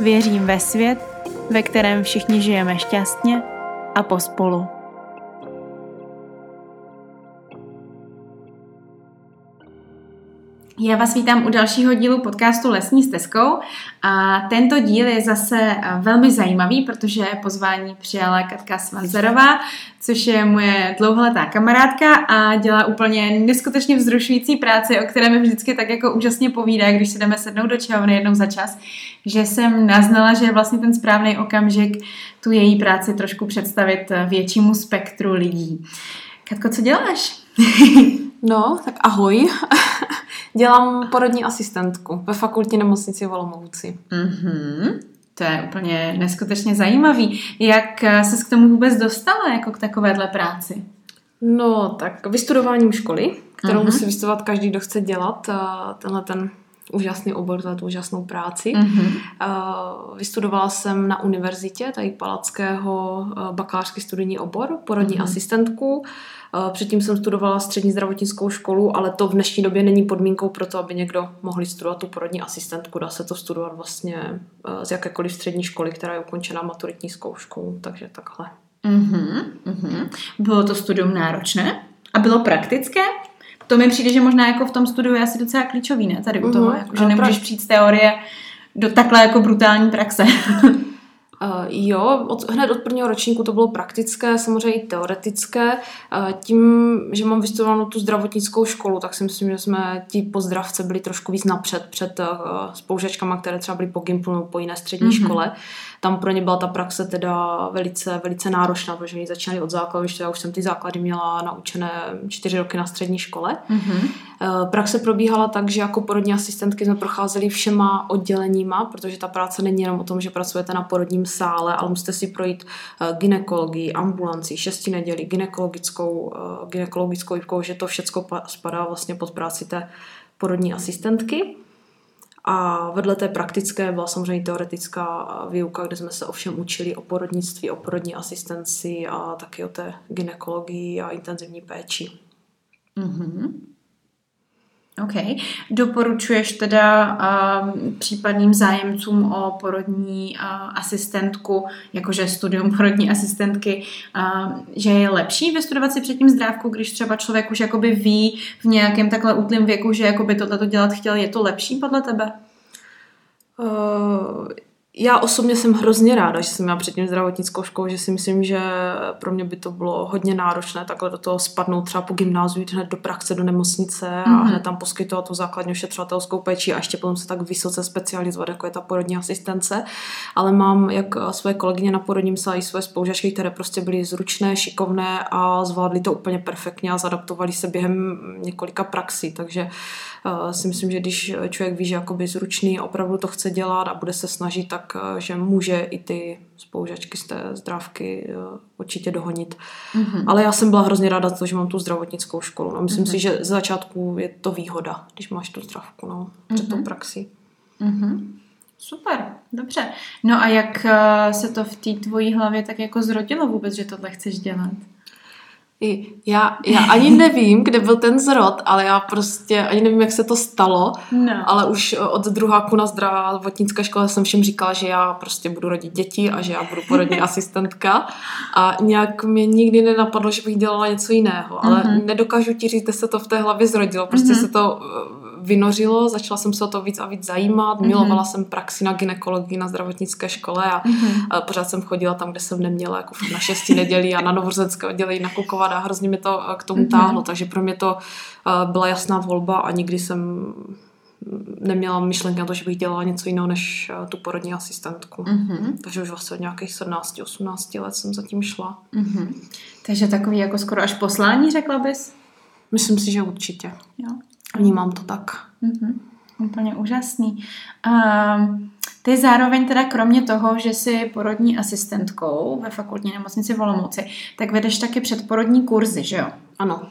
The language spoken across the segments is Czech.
Věřím ve svět, ve kterém všichni žijeme šťastně a pospolu. Já vás vítám u dalšího dílu podcastu Lesní stezkou a tento díl je zase eh, velmi zajímavý, protože pozvání přijala Katka Svanzerová, což je moje dlouholetá kamarádka a dělá úplně neskutečně vzrušující práci, o které mi vždycky tak jako úžasně povídá, když si jdeme sednout do čehovny jednou za čas, že jsem naznala, že je vlastně ten správný okamžik tu její práci trošku představit eh, většímu spektru lidí. Katko, co děláš? No, tak ahoj. Dělám porodní asistentku ve fakultní nemocnici v Olomouci. Mm-hmm. To je úplně neskutečně zajímavý. Jak se k tomu vůbec dostala, jako k takovéhle práci? No, tak vystudováním školy, kterou uh-huh. musí vystudovat každý, kdo chce dělat tenhle ten úžasný obor, tu úžasnou práci. Uh-huh. Vystudovala jsem na univerzitě, tady Palackého, bakalářský studijní obor, porodní uh-huh. asistentku. Předtím jsem studovala střední zdravotnickou školu, ale to v dnešní době není podmínkou pro to, aby někdo mohl studovat tu porodní asistentku. Dá se to studovat vlastně z jakékoliv střední školy, která je ukončená maturitní zkouškou, takže takhle. Uh-huh. Bylo to studium náročné a bylo praktické? To mi přijde, že možná jako v tom studiu je asi docela klíčový, ne? Tady u toho, uh-huh. jako, že nemůžeš přijít z teorie do takhle jako brutální praxe. Uh, jo, od, hned od prvního ročníku to bylo praktické, samozřejmě i teoretické. Uh, tím, že mám vystudovanou tu zdravotnickou školu, tak si myslím, že jsme ti pozdravce byli trošku víc napřed před uh, spoužačkama, které třeba byly po Gimplu nebo po jiné střední mm-hmm. škole tam pro ně byla ta praxe teda velice, velice náročná, protože oni začínali od základu, když já už jsem ty základy měla naučené čtyři roky na střední škole. Mm-hmm. Praxe probíhala tak, že jako porodní asistentky jsme procházeli všema odděleníma, protože ta práce není jenom o tom, že pracujete na porodním sále, ale musíte si projít eh, ginekologii, ambulanci, šesti nedělí, ginekologickou, eh, ginekologickou že to všechno spadá vlastně pod práci té porodní asistentky. A vedle té praktické byla samozřejmě teoretická výuka, kde jsme se ovšem učili o porodnictví, o porodní asistenci a taky o té ginekologii a intenzivní péči. Mm-hmm. OK. Doporučuješ teda uh, případným zájemcům o porodní uh, asistentku, jakože studium porodní asistentky, uh, že je lepší vystudovat si předtím zdrávku, když třeba člověk už jakoby ví v nějakém takhle útlém věku, že jakoby tohleto dělat chtěl, je to lepší podle tebe? Uh, já osobně jsem hrozně ráda, že jsem měla předtím zdravotnickou školu, že si myslím, že pro mě by to bylo hodně náročné takhle do toho spadnout třeba po gymnáziu, hned do praxe, do nemocnice mm-hmm. a mhm. hned tam poskytovat tu základní ošetřovatelskou péči a ještě potom se tak vysoce specializovat, jako je ta porodní asistence. Ale mám jak své kolegyně na porodním sále i své spolužačky, které prostě byly zručné, šikovné a zvládly to úplně perfektně a zadaptovali se během několika praxí. Takže uh, si myslím, že když člověk ví, že jakoby zručný opravdu to chce dělat a bude se snažit, tak eh, že může i ty spoužačky z té zdravky eh, určitě dohonit. Mm-hmm. Ale já jsem byla hrozně ráda to, že mám tu zdravotnickou školu. No, myslím mm-hmm. si, že z začátku je to výhoda, když máš tu zdravku no, před mm-hmm. tou praxi. Mm-hmm. Super, dobře. No a jak eh, se to v té tvojí hlavě tak jako zrodilo vůbec, že tohle chceš dělat? Já, já ani nevím, kde byl ten zrod, ale já prostě ani nevím, jak se to stalo, no. ale už od druháku na zdravotnické škole jsem všem říkala, že já prostě budu rodit děti a že já budu porodní asistentka a nějak mě nikdy nenapadlo, že bych dělala něco jiného, ale uh-huh. nedokážu ti říct, kde se to v té hlavě zrodilo, prostě uh-huh. se to vynořilo, začala jsem se o to víc a víc zajímat, mm-hmm. milovala jsem praxi na ginekologii na zdravotnické škole a, mm-hmm. pořád jsem chodila tam, kde jsem neměla, jako na šesti nedělí a na novorozenské oddělení nakukovat a hrozně mi to k tomu mm-hmm. táhlo, takže pro mě to byla jasná volba a nikdy jsem neměla myšlenky na to, že bych dělala něco jiného než tu porodní asistentku. Mm-hmm. Takže už vlastně od nějakých 17-18 let jsem zatím šla. Mm-hmm. Takže takový jako skoro až poslání, řekla bys? Myslím si, že určitě. Jo. Vnímám to tak. Mm-hmm. Úplně úžasný. Um, Ty zároveň teda kromě toho, že jsi porodní asistentkou ve fakultní nemocnici v Olomouci, tak vedeš taky předporodní kurzy, že jo? Ano.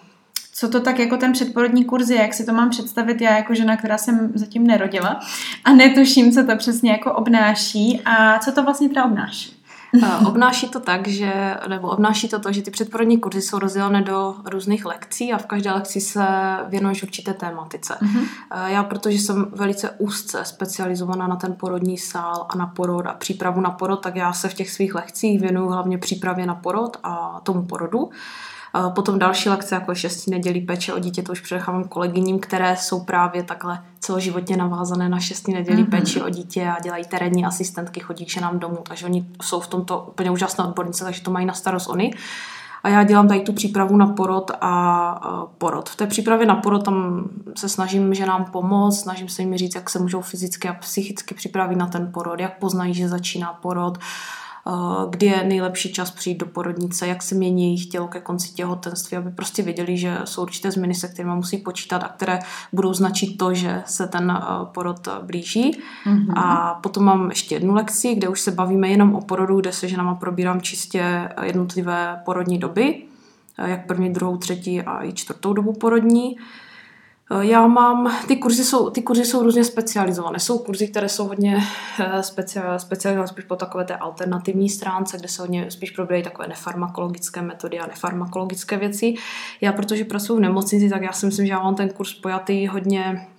Co to tak jako ten předporodní kurz je, jak si to mám představit já jako žena, která jsem zatím nerodila a netuším, co to přesně jako obnáší a co to vlastně teda obnáší? Eh, obnáší to tak, že, nebo obnáší to to, že ty předporodní kurzy jsou rozdělené do různých lekcí a v každé lekci se věnuješ určité tématice. Mm-hmm. Já, protože jsem velice úzce specializovaná na ten porodní sál a na porod a přípravu na porod, tak já se v těch svých lekcích věnuju hlavně přípravě na porod a tomu porodu. Potom další lekce, jako šestí nedělí péče o dítě, to už předechávám kolegyním, které jsou právě takhle celoživotně navázané na šestý nedělí mm-hmm. péči o dítě a dělají terénní asistentky, chodí k ženám domů, takže oni jsou v tomto úplně úžasné odbornice, takže to mají na starost oni. A já dělám tady tu přípravu na porod a porod. V té přípravě na porod tam se snažím ženám pomoct, snažím se jim říct, jak se můžou fyzicky a psychicky připravit na ten porod, jak poznají, že začíná porod, kdy je nejlepší čas přijít do porodnice, jak se mění jejich tělo ke konci těhotenství, aby prostě věděli, že jsou určité změny, se kterými musí počítat a které budou značit to, že se ten eh, porod blíží. Mm-hmm. A potom mám ještě jednu lekci, kde už se bavíme jenom o porodu, kde se ženama probírám čistě jednotlivé porodní doby, eh, jak první, druhou, třetí a i čtvrtou dobu porodní. Eh, já mám, ty kurzy jsou, ty kurzy jsou různě specializované. Jsou kurzy, které jsou hodně eh, specializované spíš po takové té alternativní stránce, kde se hodně spíš probíhají takové nefarmakologické metody a nefarmakologické věci. Já, protože pracuji v nemocnici, tak já si myslím, že já mám ten kurz pojatý hodně Eh,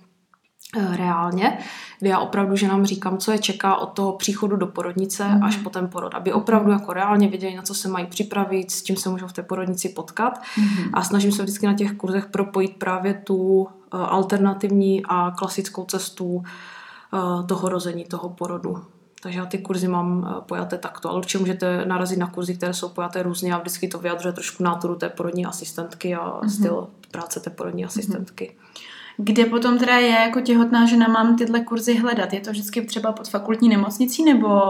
reálně, kdy já opravdu ženám říkám, co je čeká od toho příchodu do porodnice mm. až po ten porod, aby opravdu jako reálně věděli, na co se mají připravit, s čím se můžou v té porodnici potkat mm. a snažím se vždycky na těch kurzech propojit právě tu uh, alternativní a klasickou cestu uh, toho rození, toho porodu. Takže já ty kurzy mám pojaté takto, ale určitě můžete narazit na kurzy, které jsou pojaté různě a vždycky to vyjadřuje trošku náturu té porodní asistentky a mm-hmm. styl práce té porodní asistentky. Mm-hmm. Kde potom teda je jako těhotná žena mám tyhle kurzy hledat? Je to vždycky třeba pod fakultní nemocnicí nebo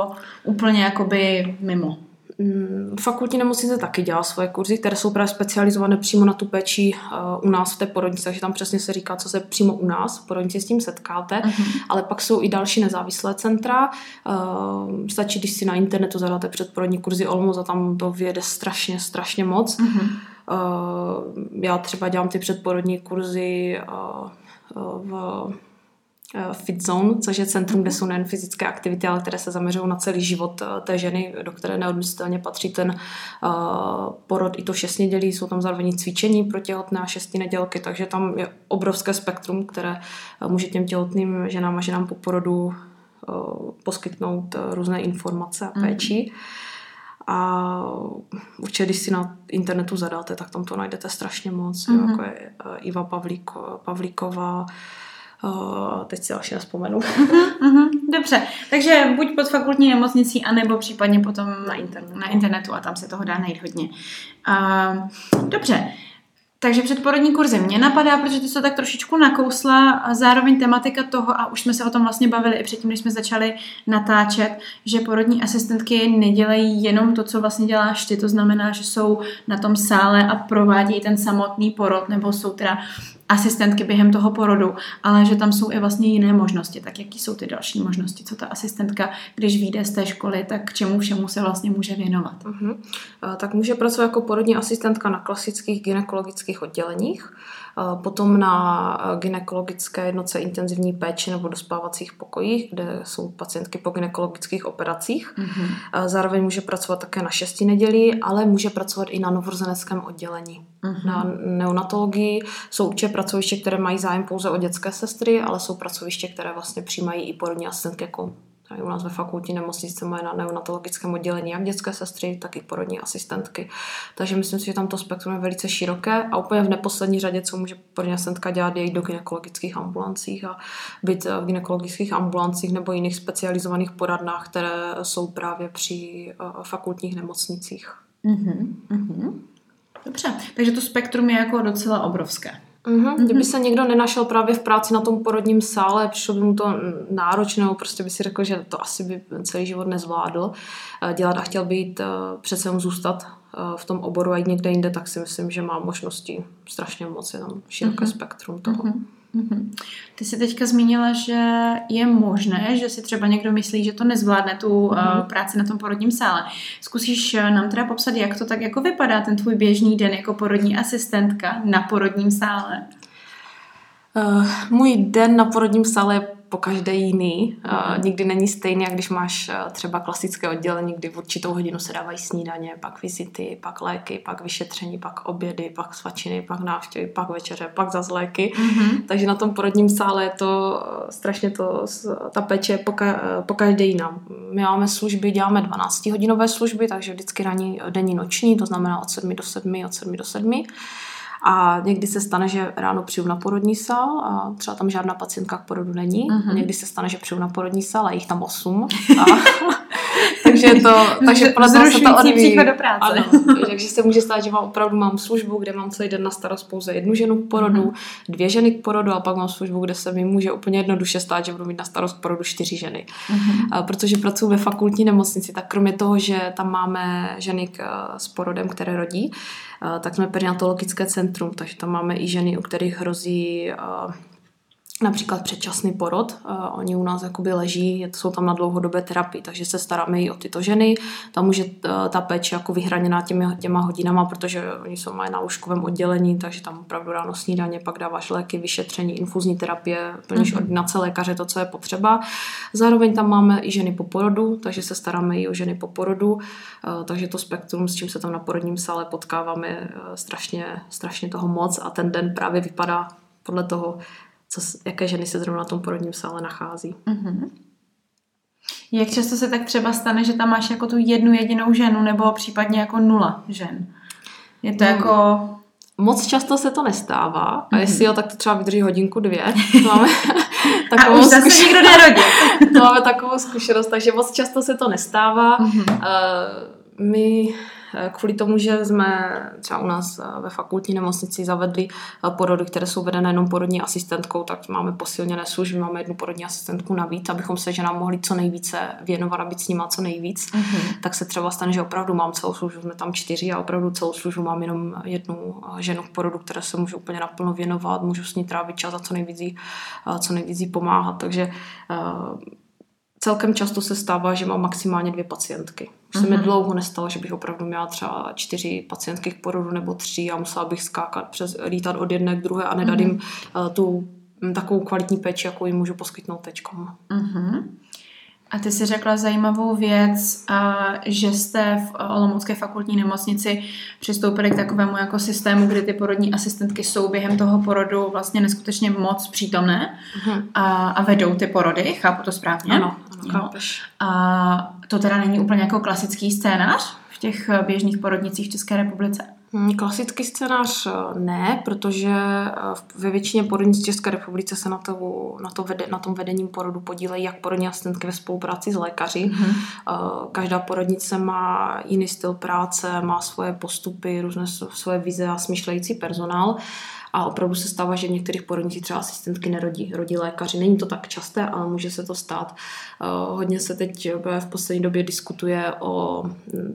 úplně jakoby mimo? Mm, fakultní nemocnice taky dělá svoje kurzy, které jsou právě specializované přímo na tu péči uh, u nás v té porodnici, takže tam přesně se říká, co se přímo u nás v porodnici s tím setkáte, uh-huh. ale pak jsou i další nezávislé centra. Uh, stačí, když si na internetu zadáte předporodní kurzy Olmos a tam to vyjede strašně, strašně moc. Uh-huh. Uh, já třeba dělám ty předporodní kurzy v Fit Zone, což je centrum, kde jsou nejen fyzické aktivity, ale které se zaměřují na celý život té ženy, do které neodmyslitelně patří ten porod i to šestnědělí. Jsou tam zároveň cvičení pro těhotné a šestý nedělky, takže tam je obrovské spektrum, které může těm těhotným ženám a ženám po porodu poskytnout různé informace a péči. Mm. A určitě, když si na internetu zadáte, tak tam to najdete strašně moc. Mm-hmm. Mhm. jako je eh, Iva Pavlíko, Pavlíková, Teď si další nespomenu. uh-huh, dobře, takže buď pod fakultní nemocnicí, anebo případně potom na internetu, na internetu a tam se toho dá najít hodně. Uh, dobře, takže předporodní kurzy. Mě napadá, protože ty se tak trošičku nakousla a zároveň tematika toho, a už jsme se o tom vlastně bavili i předtím, když jsme začali natáčet, že porodní asistentky nedělají jenom to, co vlastně děláš ty, to znamená, že jsou na tom sále a provádějí ten samotný porod, nebo jsou teda asistentky během toho porodu, ale že tam jsou i vlastně jiné možnosti. Tak jaký jsou ty další možnosti? Co ta asistentka, když vyjde z té školy, tak k čemu všemu se vlastně může věnovat? Uh-huh. Tak může pracovat jako porodní asistentka na klasických gynekologických odděleních, potom na gynekologické jednotce intenzivní péče nebo dospávacích pokojích, kde jsou pacientky po gynekologických operacích. Uh-huh. Zároveň může pracovat také na šesti neděli, ale může pracovat i na novorozeneckém oddělení. Uh-huh. Na neonatologii jsou určitě pracoviště, které mají zájem pouze o dětské sestry, ale jsou pracoviště, které vlastně přijímají i porodní asistentky jako u nás ve fakultní nemocnici máme na neonatologickém oddělení jak dětské sestry, tak i porodní asistentky. Takže myslím si, že tam to spektrum je velice široké a úplně v neposlední řadě, co může porodní asistentka dělat, je jít do gynekologických ambulancích a být v gynekologických ambulancích nebo jiných specializovaných poradnách, které jsou právě při eh, fakultních nemocnicích. Mm-hmm, mm-hmm. Dobře, takže to spektrum je jako docela obrovské. Mm-hmm. Kdyby se někdo nenašel právě v práci na tom porodním sále, přišlo by mu to náročné, prostě by si řekl, že to asi by celý život nezvládl eh, dělat a chtěl být eh, přece zůstat eh, v tom oboru a jít někde jinde, tak si myslím, že má možnosti strašně moc, je tam široké mm-hmm. spektrum toho. Mm-hmm. Mm-hmm. Ty jsi teďka zmínila, že je možné, že si třeba někdo myslí, že to nezvládne tu uh, práci na tom porodním sále. Zkusíš eh, nám teda popsat, jak to tak jako vypadá, ten tvůj běžný den jako porodní asistentka na porodním sále? Uh, můj den na porodním sále je po každé jiný. Uh, nikdy není stejný, jak když máš uh, třeba klasické oddělení, kdy v určitou hodinu se dávají snídaně, pak vizity, pak léky, pak vyšetření, pak obědy, pak svačiny, pak návštěvy, pak večeře, pak zase léky. Mm-hmm. Takže na tom porodním sále je to strašně to, ta péče po, ka, po každé jiná. My máme služby, děláme 12-hodinové služby, takže vždycky ranní, denní, noční, to znamená od 7 do 7, od 7 do 7. A někdy se stane, že ráno přijdu na porodní sál a třeba tam žádná pacientka k porodu není. Uh-huh. Někdy se stane, že přijdu na porodní sál a jich tam osm. A, takže to, takže podle toho se to odvíjí. do práce. Ano, takže se může stát, že mám opravdu mám službu, kde mám celý den na starost pouze jednu ženu k porodu, uh-huh. dvě ženy k porodu a pak mám službu, kde se mi může úplně jednoduše stát, že budu mít na starost k porodu čtyři ženy. Uh-huh. A protože pracuji ve fakultní nemocnici, tak kromě toho, že tam máme ženy k, s porodem, které rodí, tak jsme perinatologické centrum, takže tam máme i ženy, u kterých hrozí například předčasný porod. Uh, oni u nás jakoby leží, jsou tam na dlouhodobé terapii, takže se staráme i o tyto ženy. Tam může uh, ta péče jako vyhraněná těmi, těma hodinama, protože oni jsou mají na lůžkovém oddělení, takže tam opravdu ráno snídaně, pak dáváš léky, vyšetření, infuzní terapie, plníš mm-hmm. ordinace lékaře, to, co je potřeba. Zároveň tam máme i ženy po porodu, takže se staráme i o ženy po porodu, uh, takže to spektrum, s čím se tam na porodním sále potkáváme, strašně, strašně toho moc a ten den právě vypadá podle toho, co, jaké ženy se zrovna na tom porodním sále nachází. Mm-hmm. Jak často se tak třeba stane, že tam máš jako tu jednu jedinou ženu nebo případně jako nula žen? Je to no, jako... Moc často se to nestává a mm-hmm. jestli jo, tak to třeba vydrží hodinku, dvě. Máme takovou a už zase zkuš... nikdo to máme takovou zkušenost, takže moc často se to nestává. Mm-hmm. Uh, my kvůli tomu, že jsme třeba u nás eh, ve fakultní nemocnici zavedli eh, porody, které jsou vedené jenom porodní asistentkou, tak máme posilněné služby, máme jednu porodní asistentku navíc, abychom se ženám mohli co nejvíce věnovat a být s nima co nejvíc. Mm-hmm. Tak se třeba stane, že opravdu mám celou službu, jsme tam čtyři a opravdu celou službu mám jenom jednu ženu v porodu, které se můžu úplně naplno věnovat, můžu s ní trávit čas a co nejvíc jí, co nejvíc jí pomáhat. Takže celkem často se stává, že mám maximálně dvě pacientky. Už se mi mhm. dlouho nestalo, že bych opravdu měla třeba čtyři pacientky k porodu nebo tři a musela bych skákat přes, lítat od jedné k druhé a nedat mm-hmm. jim uh, tu m, takovou kvalitní péči, jakou jim můžu poskytnout teďkom. Mm-hmm. A ty si řekla zajímavou věc, že jste v Olomoucké fakultní nemocnici přistoupili k takovému jako systému, kdy ty porodní asistentky jsou během toho porodu vlastně neskutečně moc přítomné uh-huh. a, a vedou ty porody, chápu to správně? Ano, ano chápeš. A to teda není úplně jako klasický scénář v těch běžných porodnicích v České republice? Hmm, klasický scénář eh, ne, protože eh, ve většině porodnic České republice se na, to, na, to vede, na tom vedením porodu podílejí jak porodní asistentky ve spolupráci s lékaři. Mm-hmm. Každá porodnice má jiný styl práce, má svoje postupy, různé svoje vize a smýšlející personál. A opravdu se stává, že v některých porodnicích třeba asistentky nerodí, rodí lékaři. Není to tak časté, ale může se to stát. Eh, hodně se teď v poslední době diskutuje o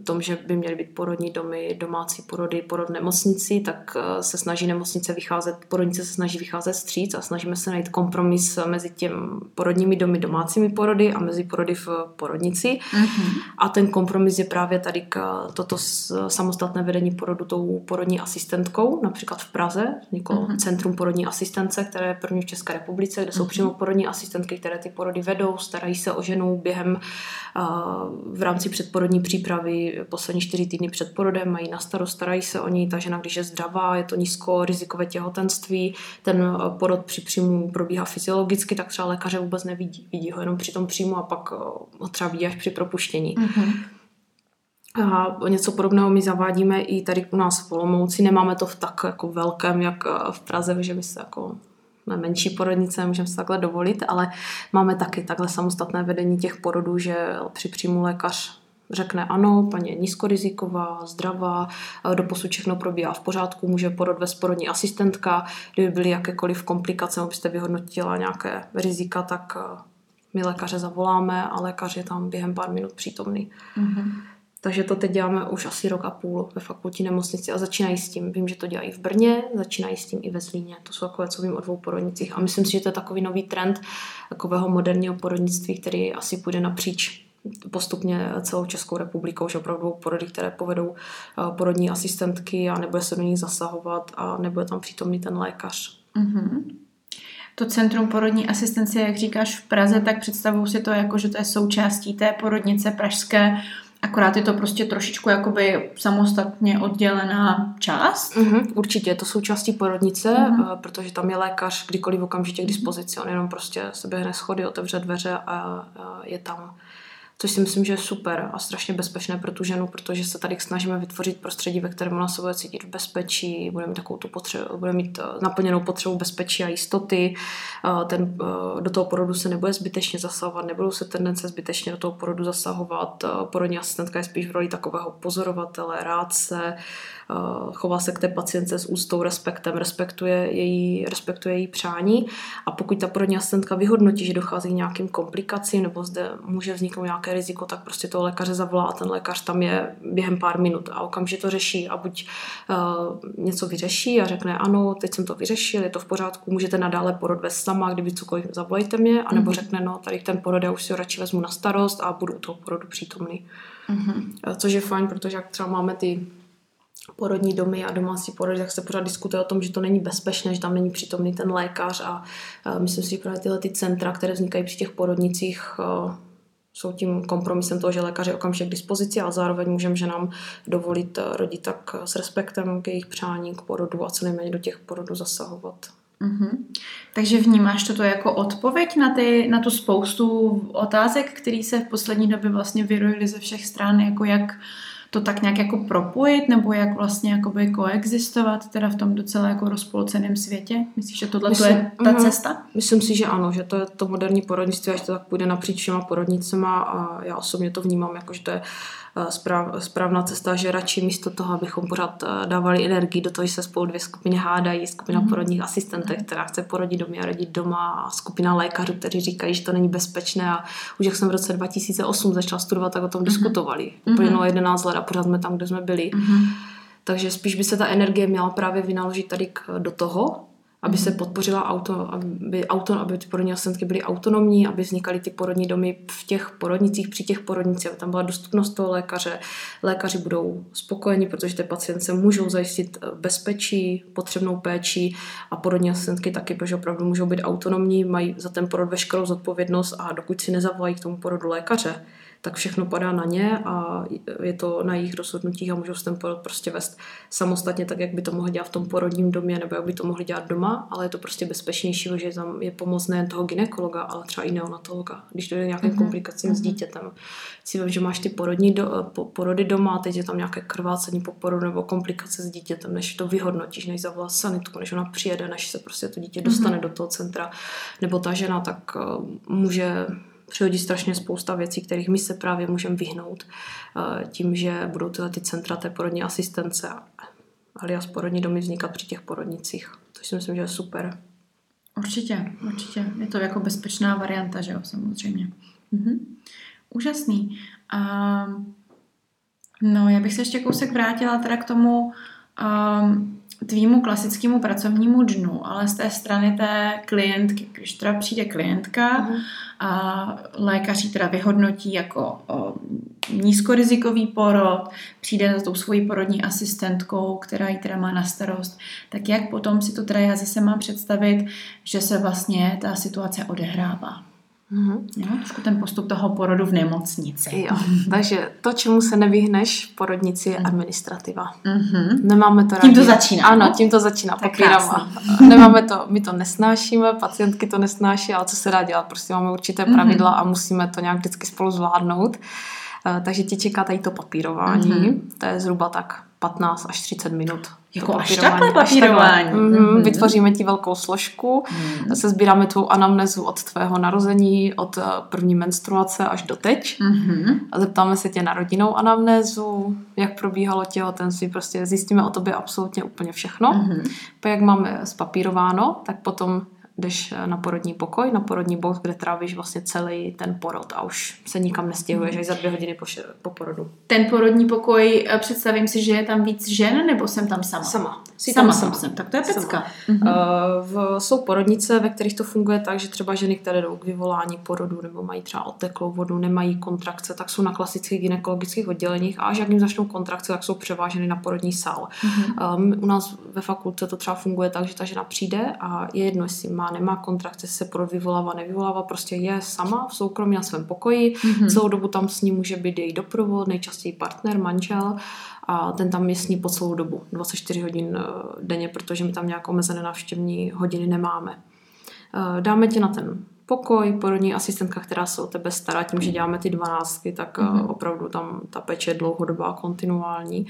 tom, že by měly být porodní domy, domácí porody, porod nemocnici, tak eh, se snaží nemocnice vycházet, porodnice se snaží vycházet stříc a snažíme se najít kompromis mezi těm porodními domy, domácími porody a mezi porody v porodnici. Mm-hmm. A ten kompromis je právě tady k toto samostatné vedení porodu tou porodní asistentkou, například v Praze, jako uh-huh. Centrum porodní asistence, které je první v České republice, kde jsou mhm. přímo porodní asistentky, které ty porody vedou, starají se o ženu během uh, v rámci předporodní přípravy poslední čtyři týdny před porodem, mají na starost, starají se o ní, ta žena, když je zdravá, je to nízko rizikové těhotenství, ten porod při příjmu probíhá fyziologicky, tak třeba lékaře vůbec nevidí. Vidí ho jenom při tom příjmu a pak ho třeba vidí až při propuštění. Uh-huh. A něco podobného my zavádíme i tady u nás v Olomouci. Nemáme to v tak jako velkém, jak eh, v Praze, že my se jako na menší porodnice, můžeme se takhle dovolit, ale máme taky takhle samostatné vedení těch porodů, že při příjmu lékař řekne ano, paní je nízkoriziková, zdravá, do posud všechno probíhá v pořádku, může porod ve porodní asistentka, kdyby byly jakékoliv komplikace, abyste vyhodnotila nějaké rizika, tak eh, my lékaře zavoláme a lékař je tam během pár minut přítomný. Mm-hmm. Takže to teď děláme už asi rok a půl ve fakultní nemocnici a začínají s tím. Vím, že to dělají v Brně, začínají s tím i ve Zlíně. To jsou takové, co vím o dvou porodnicích. A myslím si, že to je takový nový trend takového moderního porodnictví, který asi půjde napříč postupně celou Českou republikou, že opravdu porody, které povedou eh, porodní asistentky a nebude se do nich zasahovat a nebude tam přítomný ten lékař. Mm-hmm. To Centrum porodní asistence, jak říkáš v Praze, tak představuju si to jako, že to je součástí té porodnice pražské, akorát je to prostě trošičku jakoby samostatně oddělená část. Mm-hmm, určitě, to součástí porodnice, mm-hmm. protože tam je lékař kdykoliv okamžitě k dispozici. On jenom prostě se běhne schody, otevře dveře a je tam což si myslím, že je super a strašně bezpečné pro tu ženu, protože se tady snažíme vytvořit prostředí, ve kterém ona se bude cítit v bezpečí, bude mít takovou tu potřebu, bude mít eh, naplněnou potřebu bezpečí a jistoty, eh, ten, eh, do toho porodu se nebude zbytečně zasahovat, nebudou se tendence zbytečně do toho porodu zasahovat, porodní asistentka je spíš v roli takového pozorovatele, rádce, chová se k té pacientce s ústou, respektem, respektuje její, respektuje její přání a pokud ta porodní asistentka vyhodnotí, že dochází k nějakým komplikacím nebo zde může vzniknout nějaké riziko, tak prostě toho lékaře zavolá a ten lékař tam je během pár minut a okamžitě to řeší a buď uh, něco vyřeší a řekne ano, teď jsem to vyřešil, je to v pořádku, můžete nadále porod vést sama, kdyby cokoliv zavolejte mě, anebo mm-hmm. řekne no, tady ten porod já už si ho radši vezmu na starost a budu u toho porodu přítomný. Mm-hmm. Což je fajn, protože jak třeba máme ty porodní domy a domácí porody, tak se pořád diskutuje o tom, že to není bezpečné, že tam není přítomný ten lékař a, myslím si, že právě tyhle ty centra, které vznikají při těch porodnicích, jsou tím kompromisem toho, že lékař je okamžitě k dispozici a zároveň můžeme ženám dovolit rodit tak s respektem k jejich přání, k porodu a co nejméně do těch porodů zasahovat. Mm-hmm. Takže vnímáš toto jako odpověď na, ty, na tu spoustu otázek, které se v poslední době vlastně vyrojily ze všech stran, jako jak to tak nějak jako propojit, nebo jak vlastně jakoby koexistovat teda v tom docela jako rozpolceném světě? Myslíš, že tohle Myslím, je ta uh-huh. cesta? Myslím si, že ano, že to je to moderní porodnictví, až to tak půjde napříč všema porodnicema a já osobně to vnímám jako, že to je správ, správná cesta, že radši místo toho, abychom pořád eh, dávali energii do toho, že se spolu dvě skupiny hádají, skupina mm. porodních asistentek, která chce porodit doma a rodit doma a skupina lékařů, kteří říkají, že to není bezpečné a už jak jsem v roce 2008 začala studovat, tak o tom mm. diskutovali. Uplynulo 11 let a pořád jsme tam, kde jsme byli. Mm. Takže spíš by se ta energie měla právě vynaložit tady k, do toho, aby se podpořila auto, aby, auto, aby ty porodní asistentky byly autonomní, aby vznikaly ty porodní domy v těch porodnicích, při těch porodnicích, aby tam byla dostupnost toho lékaře. Lékaři budou spokojeni, protože ty pacientce můžou zajistit eh, bezpečí, potřebnou péči a porodní asistentky taky, protože opravdu můžou být autonomní, mají za ten porod veškerou zodpovědnost a dokud si nezavolají k tomu porodu lékaře, tak všechno padá na ně a je to na jejich rozhodnutích a můžou se ten porod prostě vést samostatně, tak jak by to mohli dělat v tom porodním domě nebo jak by to mohli dělat doma, ale je to prostě bezpečnější, že tam je pomoc nejen toho ginekologa, ale třeba i neonatologa, když dojde nějakým mm-hmm. komplikacím mm-hmm. s mhm. dítětem. Si vím, že máš ty porodní do, po, porody doma a teď je tam nějaké krvácení po porodu nebo komplikace s dítětem, než to vyhodnotíš, než zavolá sanitku, než ona přijede, než se prostě to dítě dostane mm-hmm. do toho centra, nebo ta žena tak uh, může přihodí strašně spousta věcí, kterých my se právě můžeme vyhnout eh, tím, že budou tyhle ty centra té porodní asistence alias porodní domy vznikat při těch porodnicích. To si myslím, že je super. Určitě, určitě. Je to jako bezpečná varianta, že jo, samozřejmě. Mhm. Úžasný. A, no, já bych se ještě kousek vrátila teda k tomu, um, tvýmu klasickému pracovnímu dnu, ale z té strany té klientky, když teda přijde klientka uh-huh. a lékaři teda vyhodnotí jako o, nízkorizikový porod, přijde za tou svojí porodní asistentkou, která ji teda má na starost, tak jak potom si to teda já zase mám představit, že se vlastně ta situace odehrává? Mm-hmm. Jo, trošku ten postup toho porodu v nemocnici. Jo, takže to, čemu se nevyhneš v porodnici, je mhm. administrativa. Mm-hmm. Nemáme to rádi. Tím to začíná. Ano, tím to začíná papírama. Nemáme to, my to nesnášíme, pacientky to nesnáší, ale co se dá dělat? Prostě máme určité mhm. pravidla mm-hmm. a musíme to nějak vždycky spolu zvládnout. Uh, takže ti čeká tady to papírování. Mm-hmm. To je zhruba tak 15 až 30 minut. Jako až takhle papírování. Mm-hmm. Vytvoříme ti velkou složku, mm-hmm. se sbíráme tvou anamnezu od tvého narození, od eh, první menstruace až do teď. Mm-hmm. A zeptáme se tě na rodinnou anamnézu, jak probíhalo těhotenství, prostě zjistíme o tobě absolutně úplně všechno. Mm-hmm. Po jak máme spapírováno, tak potom jdeš na porodní pokoj, na porodní box, kde trávíš vlastně celý ten porod a už se nikam nestěhuješ mm. až za dvě hodiny po, po porodu. Ten porodní pokoj, eh, představím si, že je tam víc žen, nebo jsem tam sama? Sama. Jsi sama, tam sama. Jsem. Tak to je pecka. Mm-hmm. Uh, v, jsou porodnice, ve kterých to funguje tak, že třeba ženy, které jdou k vyvolání porodu nebo mají třeba oteklou vodu, nemají kontrakce, tak jsou na klasických gynekologických odděleních a až jak jim začnou kontrakce, tak jsou převáženy na porodní sál. Mm-hmm. Um, u nás ve fakultce to třeba funguje tak, že ta žena přijde a je jedno, jestli má, nemá kontrakce, se porod vyvolává, nevyvolává, prostě je sama v soukromí na svém pokoji, mm-hmm. celou dobu tam s ní může být její doprovod, nejčastěji partner, manžel a ten tam je s ní po celou dobu, 24 hodin eh, denně, protože my tam nějak omezené návštěvní hodiny nemáme. Eh, dáme tě na ten pokoj, porodní asistentka, která se o tebe stará tím, že děláme ty dvanáctky, tak mm-hmm. opravdu tam ta peče je dlouhodobá, kontinuální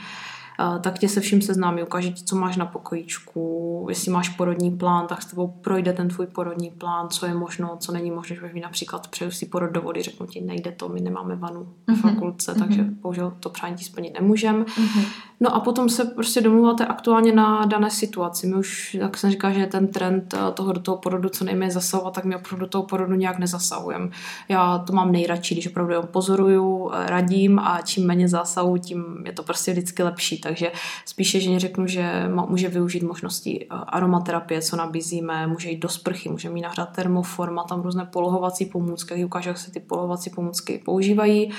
tak tě se vším seznámí, ukáže ti, co máš na pokojíčku, jestli máš porodní plán, tak s tebou projde ten tvůj porodní plán, co je možno, co není možno, že například přeju si porod do vody, řeknu ti, nejde to, my nemáme vanu v mm-hmm. fakultce, mm-hmm. takže bohužel to přání ti splnit nemůžeme. Mm-hmm. No a potom se prostě domluváte aktuálně na dané situaci. My už, jak jsem říkala, že ten trend eh, toho do toho porodu co nejméně zasahovat, tak my opravdu do toho porodu nějak nezasahujeme. Já to mám nejradši, když opravdu jenom pozoruju, eh, radím a čím méně zásahu, tím je to prostě vždycky lepší. Takže spíše ženě řeknu, že může využít možnosti eh, aromaterapie, co nabízíme, může jít do sprchy, může mít nahrát termoforma, tam různé polohovací pomůcky, ukážu, jak se ty polohovací pomůcky používají.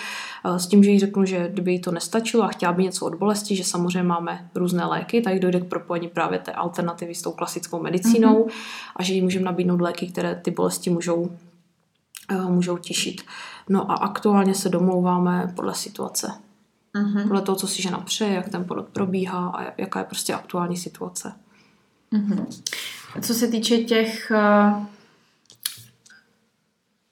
S tím, že jí řeknu, že kdyby jí to nestačilo a chtěla by něco od bolesti, že samozřejmě máme různé léky, tak dojde k propojení právě té alternativy s tou klasickou medicínou mm-hmm. a že jí můžeme nabídnout léky, které ty bolesti můžou, uh, můžou těšit. No a aktuálně se domlouváme podle situace. Mm-hmm. Podle toho, co si žena přeje, jak ten porod probíhá a jaká je prostě aktuální situace. Mm-hmm. Co se týče těch uh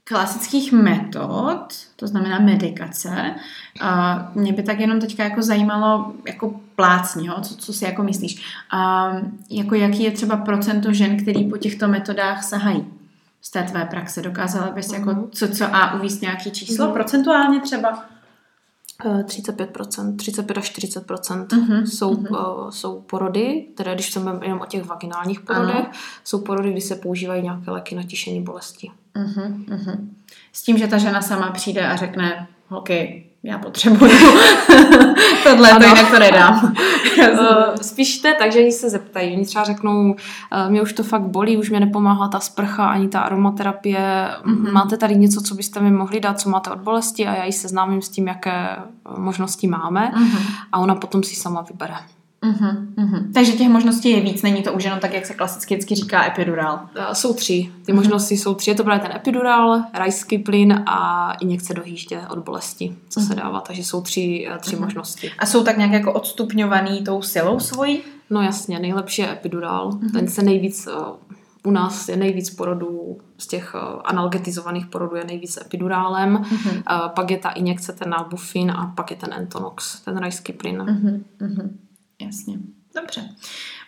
klasických metod, to znamená medikace. A mě by tak jenom teďka jako zajímalo jako plácní, co, co si jako myslíš. A jako jaký je třeba procento žen, který po těchto metodách sahají z té tvé praxe? Dokázala bys jako mhm. co, co a uvíct nějaký číslo? Mm. Procentuálně třeba? 35%, 35 až 40% uh-huh, jsou, uh-huh. Uh, jsou porody, které když se jenom o těch vaginálních porodech, uh-huh. jsou porody, kdy se používají nějaké léky na tišení bolesti. Uh-huh, uh-huh. S tím, že ta žena sama přijde a řekne, holky, já potřebuju tohle, ano. to jinak to nedám. Eh, spíš to je tak, že oni se zeptají. Oni třeba řeknou, eh, mě už to fakt bolí, už mě nepomáhá ta sprcha ani ta aromaterapie. Mm-hmm. Máte tady něco, co byste mi mohli dát, co máte od bolesti a já ji seznámím s tím, jaké možnosti máme mm-hmm. a ona potom si sama vybere. Uh-huh, uh-huh. Takže těch možností je víc, není to už jenom tak, jak se klasicky vždycky říká epidural. Jsou tři. Ty uh-huh. možnosti jsou tři. Je to právě ten epidural, rajský plyn a injekce do hýždě od bolesti, co uh-huh. se dává. Takže jsou tři, eh, tři uh-huh. možnosti. A jsou tak nějak jako odstupňovaný tou silou svojí? No jasně, nejlepší je epidural. Uh-huh. Ten se nejvíc uh, u nás je nejvíc porodů, z těch uh, analgetizovaných porodů je nejvíc epidurálem, uh-huh. uh, pak je ta injekce, ten nalbufin a pak je ten entonox, ten rajský plyn. Uh-huh. Uh-huh. Jasně. Dobře.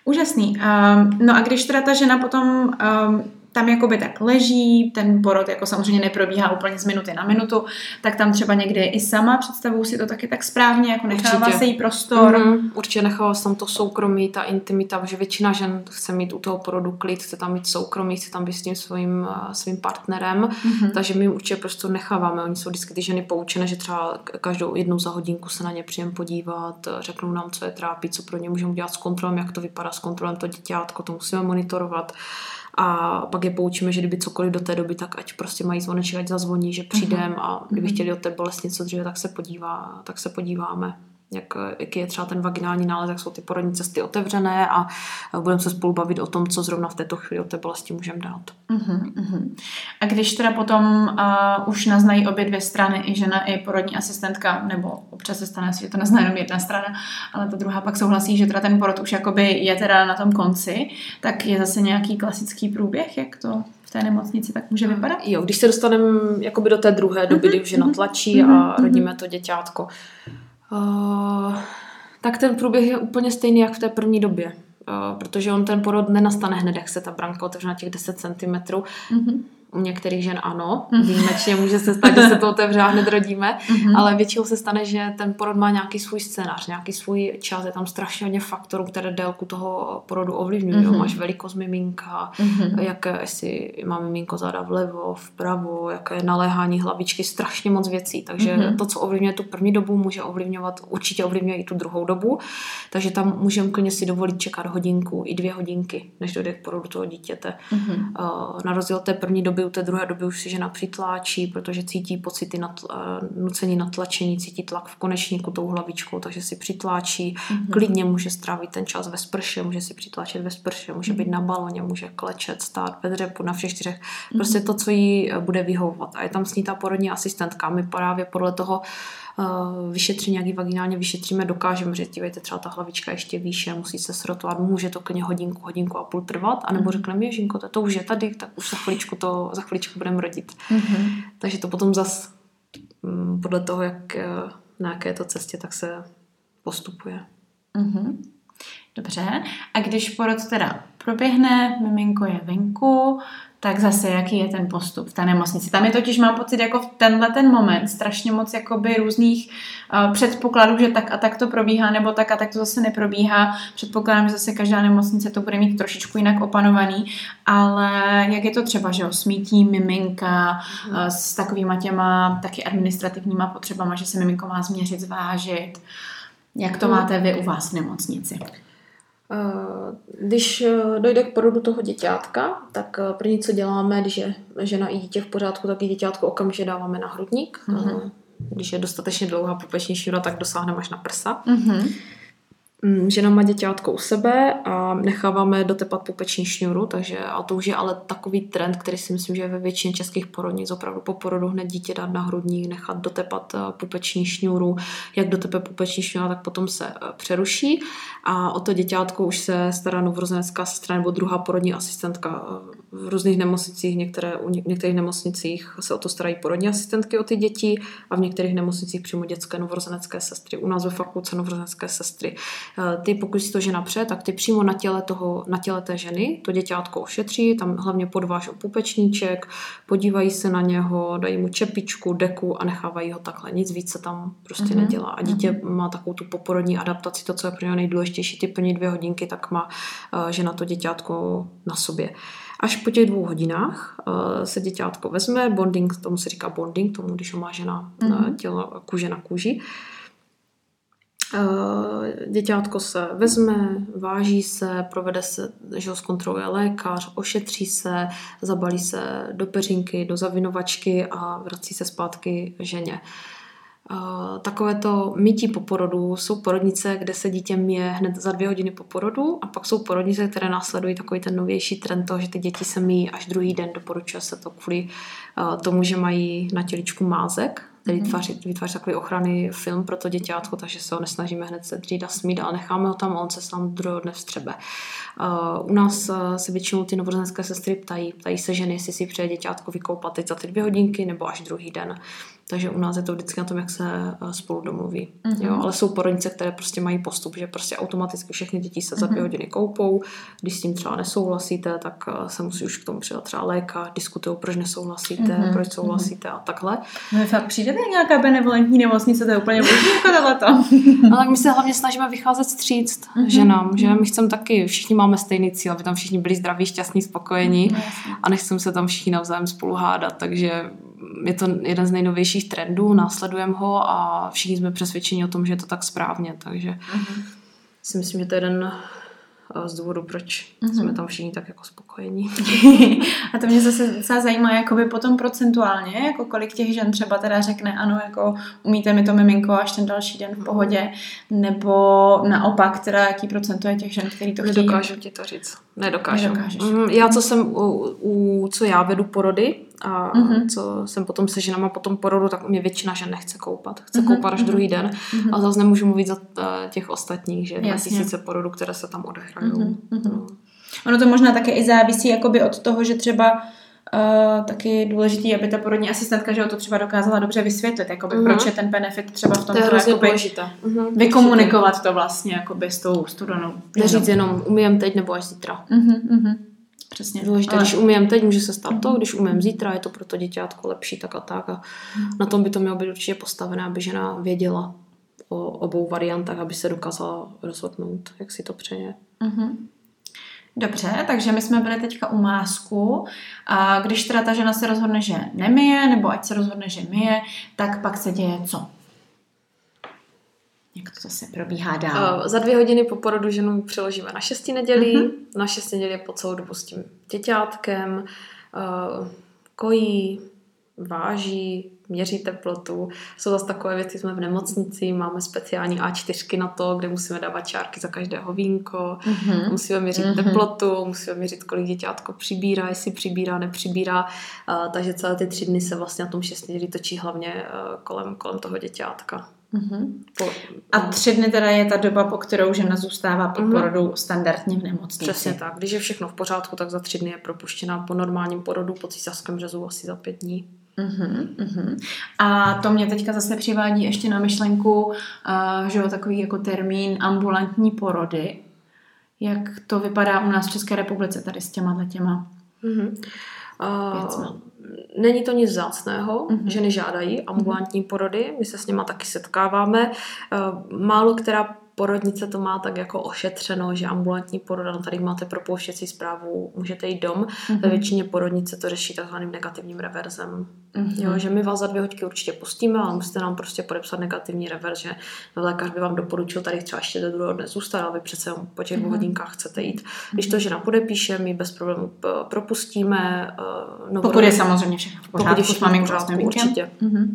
Úžasný. Um, no a když teda ta žena potom um, tam jakoby tak leží, ten porod jako samozřejmě neprobíhá úplně z minuty na minutu, tak tam třeba někdy i sama představuju si to taky tak správně, jako nechává Určitě. se jí prostor. Mm-hmm. Určitě nechává se tam to soukromí, ta intimita, že většina žen chce mít u toho porodu klid, chce tam mít soukromí, chce tam být s tím svým, eh, svým partnerem, mm-hmm. takže my určitě prostě necháváme. Oni jsou vždycky ty ženy poučené, že třeba každou jednou za hodinku se na ně přijem podívat, řeknou nám, co je trápí, co pro ně můžeme udělat s kontrolem, jak to vypadá s kontrolem to děťátko, to musíme monitorovat a pak je poučíme, že kdyby cokoliv do té doby, tak ať prostě mají zvoneček, ať zazvoní, že přijdem uh-huh. a kdyby mhm. chtěli od té bolesti něco dříve, tak se podívá, tak se podíváme jak, jaký je třeba ten vaginální nález, jak jsou ty porodní cesty otevřené a budeme se spolu bavit o tom, co zrovna v této chvíli o té bolesti můžeme dát. Uh-huh, uh-huh. A když teda potom uh, už naznají obě dvě strany, i žena, i porodní asistentka, nebo občas se stane, že to nezná jenom jedna strana, ale ta druhá pak souhlasí, že teda ten porod už jakoby je teda na tom konci, tak je zase nějaký klasický průběh, jak to v té nemocnici tak může vypadat? Jo, když se dostaneme jakoby do té druhé doby, uh-huh, kdy už žena tlačí uh-huh, a rodíme to děťátko, Uh, tak ten průběh je úplně stejný, jak v té první době. Uh, protože on ten porod nenastane hned, jak se ta branka otevře na těch 10 cm. Mm-hmm. U některých žen ano, mhm. výjimečně může se stát, že se to otevře a hned rodíme, mm-hmm. ale většinou se stane, že ten porod má nějaký svůj scénář, nějaký svůj čas, je tam strašně hodně faktorů, které délku toho porodu ovlivňují. Mm-hmm. Máš velikost miminka, mm-hmm. jaké jestli má miminko záda vlevo, vpravo, jaké je naléhání hlavičky, strašně moc věcí. Takže mm-hmm. to, co ovlivňuje tu první dobu, může ovlivňovat, určitě ovlivňuje i tu druhou dobu. Takže tam můžeme klidně si dovolit čekat hodinku i dvě hodinky, než dojde k porodu toho dítěte. Mm-hmm. Na rozdíl té první doby, u té druhé doby už si žena přitláčí, protože cítí pocity nad, uh, nucení natlačení, cítí tlak v konečníku tou hlavičkou, takže si přitláčí. Mm-hmm. Klidně může strávit ten čas ve sprše, může si přitláčet ve sprše, může mm-hmm. být na baloně, může klečet, stát ve dřepu, na všech čtyřech. Mm-hmm. Prostě to, co jí eh, bude vyhovovat. A je tam s ní ta porodní asistentka. My právě podle toho uh, vyšetření, jak ji vaginálně vyšetříme, dokážeme říct, dívejte, třeba ta hlavička ještě výše, musí se srotovat, může to klidně hodinku, hodinku a půl trvat, anebo mm-hmm. řekneme, Ježinko, to, to už je tady, tak už za chviličku to, za chviličku budeme rodit. Mm-hmm. Takže to potom zas um, podle toho, jak, eh, na jaké to cestě, tak se postupuje. Mm-hmm. Dobře. A když porod teda proběhne, miminko je venku, tak zase jaký je ten postup v té nemocnici. Tam je totiž, mám pocit, jako v tenhle ten moment strašně moc jakoby různých uh, předpokladů, že tak a tak to probíhá, nebo tak a tak to zase neprobíhá. Předpokládám, že zase každá nemocnice to bude mít trošičku jinak opanovaný, ale jak je to třeba, že jo, smítí miminka uh, s takovýma těma taky administrativníma potřebama, že se miminko má změřit, zvážit. Jak to máte vy u vás v nemocnici? Eh, když eh, dojde k porodu toho děťátka, tak eh, první, co děláme, když je žena i dítě v pořádku, tak i děťátko okamžitě dáváme na hrudník. Mm-hmm. Když je dostatečně dlouhá pupeční šňůra, tak dosáhneme až na prsa. Mm-hmm. Mm, žena má děťátko u sebe a necháváme dotepat pupeční šňůru, takže a to už je ale takový trend, který si myslím, že je ve většině českých porodnic, opravdu po porodu hned dítě dát na hrudník, nechat dotepat eh, pupeční šňůru, jak dotepe pupeční šňůra, tak potom se eh, přeruší. A o to děťátko už se stará novorozenecká sestra nebo druhá porodní asistentka eh, v různých nemocnicích, některé, u některých nemocnicích se o to starají porodní asistentky o ty děti a v některých nemocnicích přímo dětské novorozenecké sestry. U nás ve fakultce novorozenecké sestry. Eh, ty, pokud si to žena pře, tak ty přímo na těle, toho, na těle té ženy to děťátko ošetří, tam hlavně podvážou pupečníček, podívají se na něho, dají mu čepičku, deku a nechávají ho takhle. Nic víc se tam prostě mm-hmm. nedělá. A dítě mm-hmm. má takovou tu poporodní adaptaci, to, co je pro něj nejdůležitější, ty plní dvě hodinky, tak má uh, žena to děťátko na sobě. Až po těch dvou hodinách uh, se děťátko vezme, bonding, tomu se říká bonding, tomu, když ho má žena mm-hmm. tělo kůže na kůži. Uh, děťátko se vezme, váží se, provede se, že ho zkontroluje lékař, ošetří se, zabalí se do peřinky, do zavinovačky a vrací se zpátky ženě. Uh, takové to mytí po porodu jsou porodnice, kde se dítě mě hned za dvě hodiny po porodu a pak jsou porodnice, které následují takový ten novější trend toho, že ty děti se míjí až druhý den, doporučuje se to kvůli tomu, že mají na těličku mázek, který vytváří, mhm. vytváří takový ochrany film pro to děťátko, takže se ho nesnažíme hned se dřít a smít, ale necháme ho tam a on se sám druhého dne vstřebe. Uh, u nás uh, se většinou ty novorozenské sestry ptají, ptají se ženy, jestli si přeje děťátko vykoupat teď za ty dvě hodinky nebo až druhý den. Takže u nás je to vždycky na tom, jak se uh, spolu domluví. Mm-hmm. Jo, ale jsou porodnice, které prostě mají postup, že prostě automaticky všechny děti se za dvě mm-hmm. hodiny koupou. Když s tím třeba nesouhlasíte, tak uh, se musí už k tomu přidat třeba léka, diskutují, proč nesouhlasíte, mm-hmm. proč souhlasíte mm-hmm. a takhle. No fakt přijde nějaká benevolentní nemocnice, to je úplně jako tohleto. ale my se hlavně snažíme vycházet stříct mm-hmm. ženám, že my chceme taky, všichni máme stejný cíl, aby tam všichni byli zdraví, šťastní, spokojení mm, a nechceme se tam všichni navzájem spolu hádat, takže je to jeden z nejnovějších trendů, následujeme ho a všichni jsme přesvědčeni o tom, že je to tak správně, takže mm-hmm. si myslím, že to je jeden z důvodu, proč mm-hmm. jsme tam všichni tak jako spokojení. a to mě zase docela zajímá, jakoby potom procentuálně, jako kolik těch žen třeba teda řekne, ano, jako umíte mi to miminko až ten další den v pohodě, nebo naopak teda jaký procento je těch žen, který to chtějí. Nedokážu ti to říct. Nedokážu. Nedokážeš. Mm, já, co jsem, u, u, co já vedu porody a mm-hmm. co jsem potom se ženama potom porodu, tak u mě většina žen nechce koupat. Chce mm-hmm. koupat až mhm. druhý den. Mm-hmm. A zase nemůžu mluvit za eh, těch ostatních, že tisíce porodů, které se tam odehrají. Mm-hmm. No. Ono to možná také i závisí jakoby od toho, že třeba Uh, taky důležitý, aby ta porodní asistentka, že ho to třeba dokázala dobře vysvětlit, jakoby, uh-huh. proč je ten benefit třeba v tom, to je hrozně jakoby, důležité. Uh-huh. vykomunikovat to vlastně jakoby s tou studenou. Neříct jenom umím teď nebo až zítra. Uh-huh, uh-huh. Přesně. Důležité, Ale... když umím teď, může se stát to, když umím zítra, je to pro to děťátko lepší, tak a tak. A na tom by to mělo být určitě postavené, aby žena věděla o obou variantách, aby se dokázala rozhodnout, jak si to přeje. Mm-hmm. Dobře, takže my jsme byli teďka u másku a když teda ta žena se rozhodne, že nemije, nebo ať se rozhodne, že myje, tak pak se děje co? Jak to zase probíhá dál? Uh, za dvě hodiny po porodu ženu přeložíme na šestý neděli. Uh-huh. Na šestý neděli po celou dobu s tím děťátkem. Uh, kojí, váží, měří teplotu. Jsou zase takové věci, jsme v nemocnici, máme speciální A4 na to, kde musíme dávat čárky za každého vínko, mm-hmm. musíme měřit mm-hmm. teplotu, musíme měřit, kolik děťátko přibírá, jestli přibírá, nepřibírá. Uh, takže celé ty tři dny se vlastně na tom šestý točí hlavně uh, kolem, kolem toho děťátka. Mm-hmm. Po, a tři dny teda je ta doba, po kterou žena zůstává po mm-hmm. porodu standardně v nemocnici. Přesně tak. Když je všechno v pořádku, tak za tři dny je propuštěná po normálním porodu, po císařském řezu asi za pět dní. Uh-huh, uh-huh. A to mě teďka zase přivádí ještě na myšlenku, uh, že jo, takový jako termín ambulantní porody. Jak to vypadá u nás v České republice tady s těma těma uh-huh. uh, Není to nic zácného, uh-huh. ženy žádají ambulantní uh-huh. porody, my se s nima taky setkáváme. Uh, málo která porodnice to má tak jako ošetřeno, že ambulantní poroda, no tady máte propouštěcí zprávu, můžete jít dom. Mm-hmm. Ve většině porodnice to řeší takzvaným negativním reverzem. Mm-hmm. Jo, že my vás za dvě hoďky určitě pustíme, ale musíte nám prostě podepsat negativní reverz, že lékař by vám doporučil tady třeba ještě do druhého dne zůstat, ale vy přece po těch dvou mm-hmm. hodinkách chcete jít. Když to žena podepíše, my bez problémů propustíme. Uh, Pokud je samozřejmě všechno v pořádku, pokud je všechno v pořádku, určitě. Mm-hmm.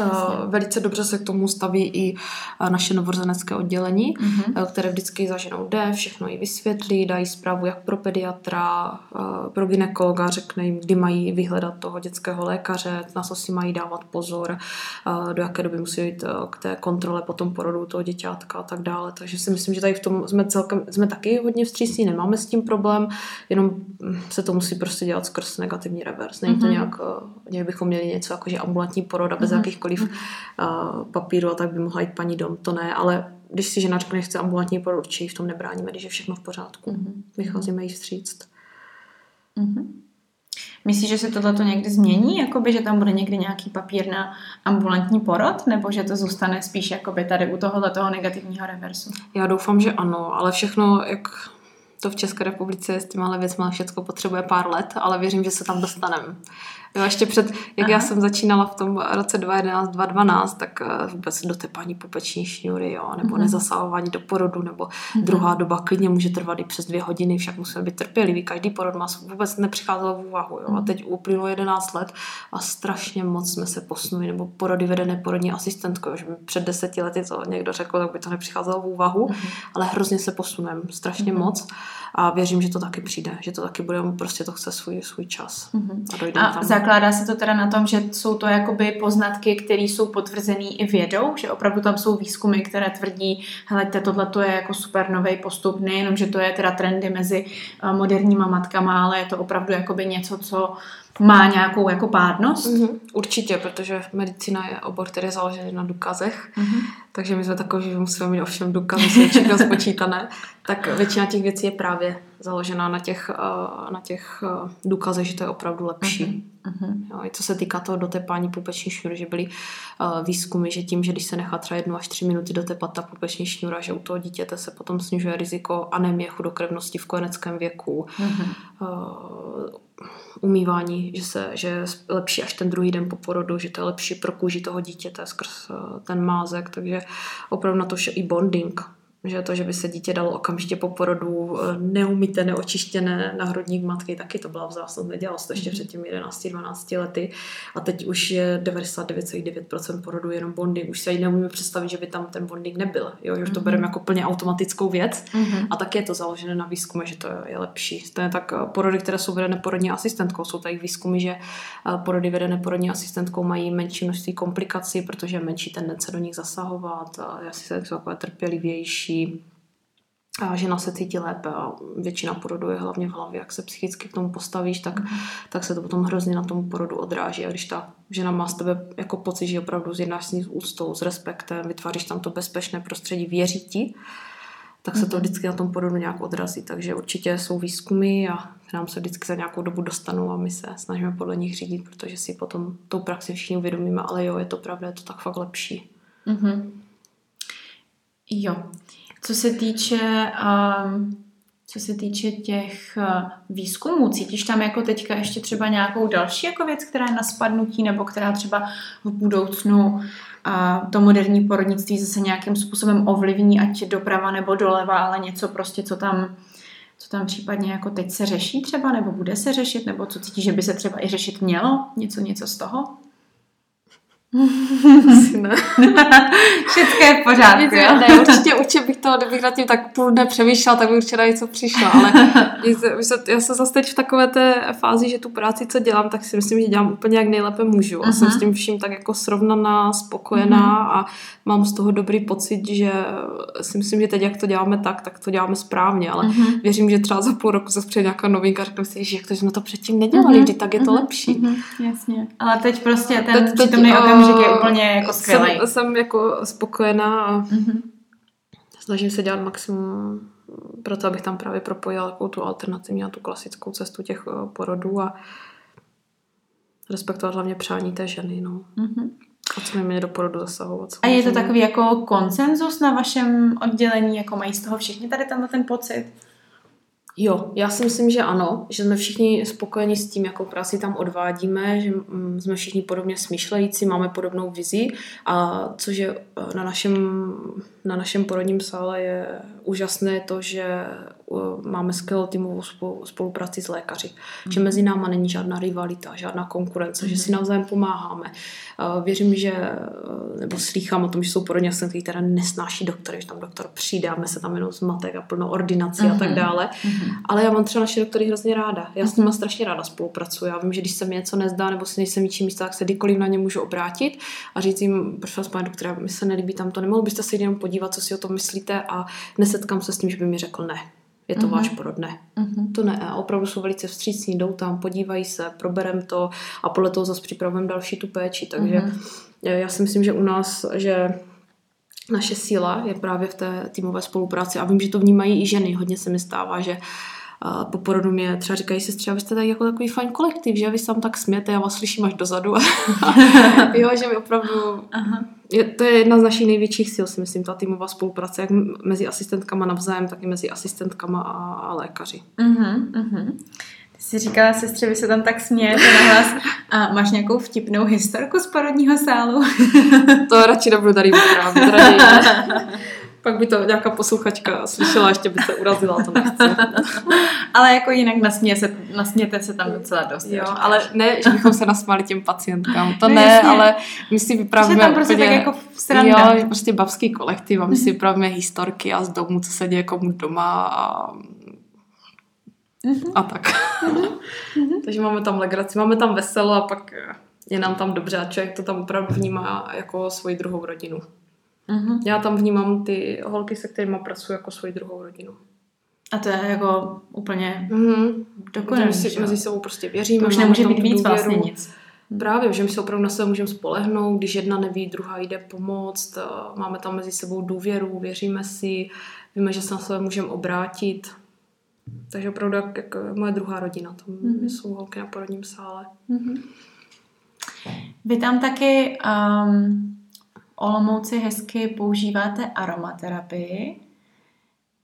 Uh, velice dobře se k tomu staví i uh, naše novorozenecké oddělení, uh-huh. které vždycky za ženou jde, všechno jí vysvětlí, dají zprávu jak pro pediatra, pro ginekologa, řekne jim, kdy mají vyhledat toho dětského lékaře, na co si mají dávat pozor, do jaké doby musí jít k té kontrole potom porodu toho děťátka a tak dále. Takže si myslím, že tady v tom jsme celkem, jsme taky hodně vstřícní, nemáme s tím problém, jenom hm, se to musí prostě dělat skrz negativní revers. Není to uh-huh. nějak, že bychom měli něco jako, že ambulantní poroda bez uh-huh. jakých jakýchkoliv uh, papíru a tak by mohla jít paní dom. To ne, ale když si žena řekne, chce ambulantní porod, určitě v tom nebráníme, když je všechno v pořádku. Mm-hmm. Vycházíme jí vstříct. Mm-hmm. Myslíš, že se tohle někdy změní, jakoby, že tam bude někdy nějaký papír na ambulantní porod, nebo že to zůstane spíš jakoby tady u tohohle toho negativního reversu? Já doufám, že ano, ale všechno, jak to v České republice s těma věcmi všechno potřebuje pár let, ale věřím, že se tam dostaneme. Jo, ještě před, jak Aha. já jsem začínala v tom roce 2011, 2012, tak eh, vůbec dotepání pupeční šňůry, jo, nebo uh-huh. nezasahování do porodu, nebo uh-huh. druhá doba klidně může trvat i přes dvě hodiny, však musíme být trpěliví. Každý porod má vůbec nepřicházelo v úvahu. Jo. A teď uplynulo 11 let a strašně moc jsme se posunuli, nebo porody vedené porodní asistentkou, že před deseti lety to někdo řekl, tak by to nepřicházelo v úvahu, uh-huh. ale hrozně se posuneme, strašně uh-huh. moc a věřím, že to taky přijde, že to taky bude, prostě to chce svůj, svůj čas. Uh-huh. A, a tam. Zakládá se to teda na tom, že jsou to jakoby poznatky, které jsou potvrzený i vědou, že opravdu tam jsou výzkumy, které tvrdí, hleďte, tohle to je jako super nový postup, nejenom, že to je teda trendy mezi eh, moderníma matkama, ale je to opravdu jakoby něco, co má nějakou jako pádnost? Mm-hmm. Určitě, protože medicína je obor, který je založený na důkazech, mm-hmm. takže my jsme takový, že musíme mít ovšem důkazy, jsou všechno spočítané, tak většina těch věcí je právě založená na těch, uh, na těch uh, důkazech, že to je opravdu lepší. Mm-hmm. Jo, I co se týká toho dotepání pupeční šňůry, že byly uh, výzkumy, že tím, že když se nechá třeba jednu až tři minuty dotepat ta pupeční šňůra, že u toho dítěte se potom snižuje riziko anemie, chudokrevnosti v kojeneckém věku. Mm-hmm. Uh, umývání, že, se, že je lepší až ten druhý den po porodu, že to je lepší pro kůži toho dítěte skrz ten mázek, takže opravdu na to je i bonding že to, že by se dítě dalo okamžitě po porodu eh, neumíte, neočištěné na hrudník matky, taky to byla vzácnost. Nedělalo se to ještě mhm. před těmi 11-12 lety. A teď už je 99,9% porodu jenom bonding. Už si ani neumíme představit, že by tam ten bonding nebyl. Jo? Že to bereme jako plně automatickou věc. Mm-hmm. A tak je to založené na výzkumu, že to je lepší. To je tak eh, porody, které jsou vedené porodní asistentkou. Jsou tady výzkumy, že eh, porody vedené porodní asistentkou mají menší množství komplikací, protože je menší tendence do nich zasahovat. A asi se takové trpělivější a žena se cítí lépe a většina porodu je hlavně v hlavě. Jak se psychicky k tomu postavíš, tak, mm. tak se to potom hrozně na tom porodu odráží. A když ta žena má z tebe jako pocit, že opravdu zjednáš s ní s úctou, s respektem, vytváříš tam to bezpečné prostředí, věří ti, tak se to Mhm. vždycky na tom porodu nějak odrazí. Takže určitě jsou výzkumy a k nám se vždycky za nějakou dobu dostanou a my se snažíme podle nich řídit, protože si potom tou praxi všichni uvědomíme, ale jo, je to pravda, je to tak fakt lepší. Mhm. Jo. Co se týče, um, co se týče těch uh, výzkumů, cítíš tam jako teďka ještě třeba nějakou další jako věc, která je na spadnutí, nebo která třeba v budoucnu a to moderní porodnictví zase nějakým způsobem ovlivní, ať doprava nebo doleva, ale něco prostě, co tam, co tam případně jako teď se řeší třeba, nebo bude se řešit, nebo co cítíš, že by se třeba i řešit mělo? Něco, něco z toho? Asi ne. Všechno je v pořádku, jo? ne, určitě, určitě bych to, kdybych nad tím tak půl dne přemýšlela, tak bych určitě na něco přišla, ale já jsem zase teď v takové té fázi, že tu práci, co dělám, tak si myslím, že dělám úplně jak nejlépe můžu a jsem Mhm. s tím vším tak jako srovnaná, spokojená a mám z toho dobrý pocit, že si myslím, že teď jak to děláme tak, tak to děláme správně, ale Mhm. věřím, že třeba za půl roku se přijde nějaká novinka a řeknu si, že jak to jsme to předtím nedělali, Mhm, vždy tak je to mhm, lepší. mhm, jasně. Ale teď prostě ten Teď- okamžik je úplně jako skvělý. Jsem, jsem jako spokojená a Mhm. snažím se dělat maximum pro to, abych tam právě propojila takovou tu alternativní a tu klasickou cestu těch eh, porodů a respektovat hlavně přání té ženy, no. Mhm. A co mi mě do porodu zasahovat. A je to takový jako konsenzus na vašem oddělení, jako mají z toho všichni tady tenhle ten pocit? Jo, já si myslím, že ano, že jsme všichni spokojeni s tím, jakou práci tam odvádíme, že mm, jsme všichni podobně smýšlející, máme podobnou vizi a což je eh, na našem, na našem porodním sále je úžasné to, že máme skvělou týmovou spolu- spolupráci s lékaři, že mezi náma není žádná rivalita, žádná konkurence, že si navzájem pomáháme. Eh, Věřím, že, eh, nebo slýchám o tom, že jsou porodní asistentky, které nesnáší doktory, že tam doktor přijde a my se tam jenom zmatek a plno ordinací a tak Mhm. dále. Mhm. Ale já mám třeba naše doktory hrozně ráda. Já s nimi strašně ráda spolupracuji. Já vím, že když se mi něco nezdá nebo si nejsem ničím místa, tak se kdykoliv na ně můžu obrátit a říct jim, prosím vás, pane doktore, mi se nelíbí tam to, nemohl byste se jenom podívat, co si o tom myslíte a nesetkám se s tím, že by mi řekl ne. Je to Mhm. váš porod, ne. Mhm. To ne. A opravdu jsou velice vstřícní, jdou tam, podívají se, proberem to a podle toho zase připravujeme další tu péči. Takže Mhm. já si myslím, že u nás, že naše síla je právě v té týmové spolupráci a vím, že to vnímají i ženy. Hodně se mi stává, že a po porodu mě třeba říkají třeba, vy jste tak jako takový fajn kolektiv, že vy se tam tak smějete, já vás slyším až dozadu. jo, že mi opravdu, Aha. je, to je jedna z našich největších sil, si myslím, ta týmová spolupráce, jak mezi asistentkama navzájem, tak i mezi asistentkama a, a lékaři. Mhm, mhm. Ty jsi říkala sestře, vy se tam tak smějete na hlas. A máš nějakou vtipnou historku z porodního sálu? To radši nebudu tady vyprávět. Pak by to nějaká posluchačka slyšela, ještě by se urazila, to nechci. Ale jako jinak nasměje se, nasmějete se tam docela dost. Jo, ale ne, že bychom se nasmáli těm pacientkám. To No ne, jasně. ale my si Že vyprávíme tam prostě úplně... tak jako sranda. Jo, prostě babský kolektiv a my si vyprávíme historky a z domu, co se děje komu doma a, Mhm. a tak. Takže máme tam legraci, máme tam veselo a pak je nám tam dobře a člověk to tam opravdu vnímá jako svoji druhou rodinu. Mhm. Já tam vnímám ty holky, se kterými pracuji jako svoji druhou rodinu. A to je jako úplně Mhm. dokonalý. Že si mezi sebou prostě věříme. To už nemůže být víc důvěru. vlastně nic. Právě, že my se opravdu na sebe můžeme spolehnout, když jedna neví, druhá jde pomoct, eh, máme tam mezi sebou důvěru, věříme si, víme, že se na sebe můžeme obrátit. Takže opravdu jak, jak moje druhá rodina, tam Mhm. mm-hmm. jsou holky na porodním sále. Mhm. Vy tam taky um, Olomouci hezky používáte aromaterapii,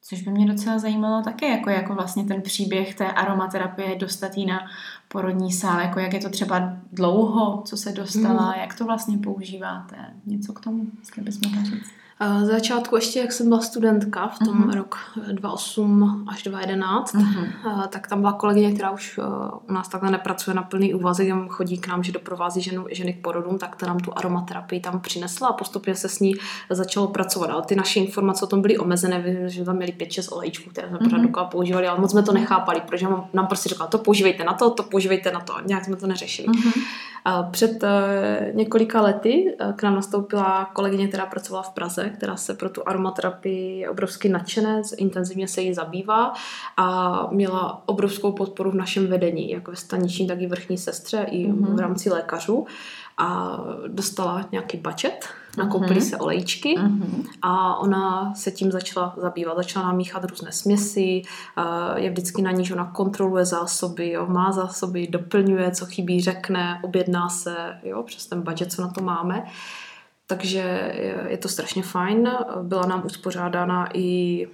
což by mě docela zajímalo taky, jako, jako vlastně ten příběh té aromaterapie dostat jí na porodní sál, jako jak je to třeba dlouho, co se dostala, Mhm. jak to vlastně používáte. Něco k tomu, jestli bys mohla říct. A Z začátku ještě, jak jsem byla studentka v tom Mhm. rok 2008 až 2011, Mhm. a tak tam byla kolegyně, která už eh, u nás takhle nepracuje na plný úvazek, jenom chodí k nám, že doprovází ženu, ženy k porodům, tak ta nám tu aromaterapii tam přinesla a postupně se s ní začalo pracovat. Ale ty naše informace o tom byly omezené, vím, že tam měli 5-6 olejčků, které jsme pořád Mhm. používali, ale moc jsme to nechápali, protože nám, prostě říkala, to používejte na to, to používejte na to, a nějak jsme to neřešili. Mhm. Před eh, několika lety eh, k nám nastoupila kolegyně, která pracovala v Praze, která se pro tu aromaterapii je obrovsky nadšené, intenzivně se jí zabývá a měla obrovskou podporu v našem vedení, jako ve staniční, tak i vrchní sestře, i Mhm. v rámci lékařů a dostala nějaký budget nakoupili se olejčky a ona se tím začala zabývat. Začala namíchat různé směsi, eh, je vždycky na ní, že ona kontroluje zásoby, jo, má zásoby, doplňuje, co chybí, řekne, objedná se, jo, přes ten budget, co na to máme. Takže je, to strašně fajn. Byla nám uspořádána i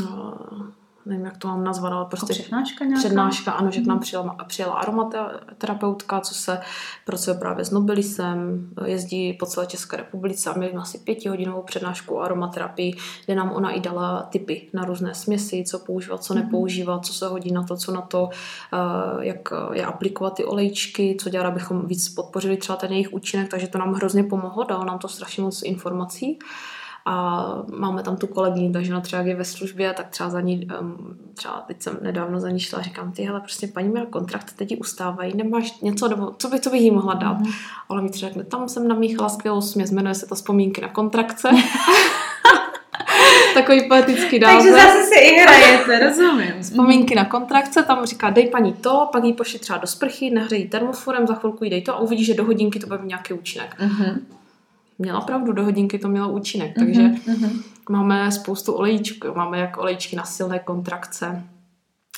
no, nevím, jak to mám nazvat, ale prostě Jako přednáška nějaká? přednáška, ano, že k nám přijela, přijela aromaterapeutka, co se pracuje právě s Nobilisem, jezdí po celé České republice a měli asi pětihodinovou přednášku o aromaterapii, kde nám ona i dala tipy na různé směsi, co používat, co nepoužívat, co se hodí na to, co na to, eh, jak je aplikovat ty olejčky, co dělat, abychom víc podpořili třeba ten jejich účinek, takže to nám hrozně pomohlo, dalo nám to strašně moc informací a máme tam tu kolegyni, takže ona třeba je ve službě, tak třeba za ní, třeba teď jsem nedávno za ní šla a říkám, ty hele, prostě paní měla kontrakt, teď ji ustávají, nemáš něco, nebo co, by, co bych jí mohla dát? Mm-hmm. A ona mi třeba řekne, tam jsem namíchala skvělou směs, jmenuje se to Vzpomínky na kontrakce. Takový poetický název. Takže zase si i hrajete, rozumím. Vzpomínky na kontrakce, tam říká, dej paní to, pak jí pošli třeba do sprchy, nehřeji termoforem, za chvilku jí dej to a uvidíš, že do hodinky to bude mít nějaký účinek. Mhm. Měla pravdu, do hodinky to mělo účinek, takže Mhm. máme spoustu olejčků, máme jak olejčky na silné kontrakce,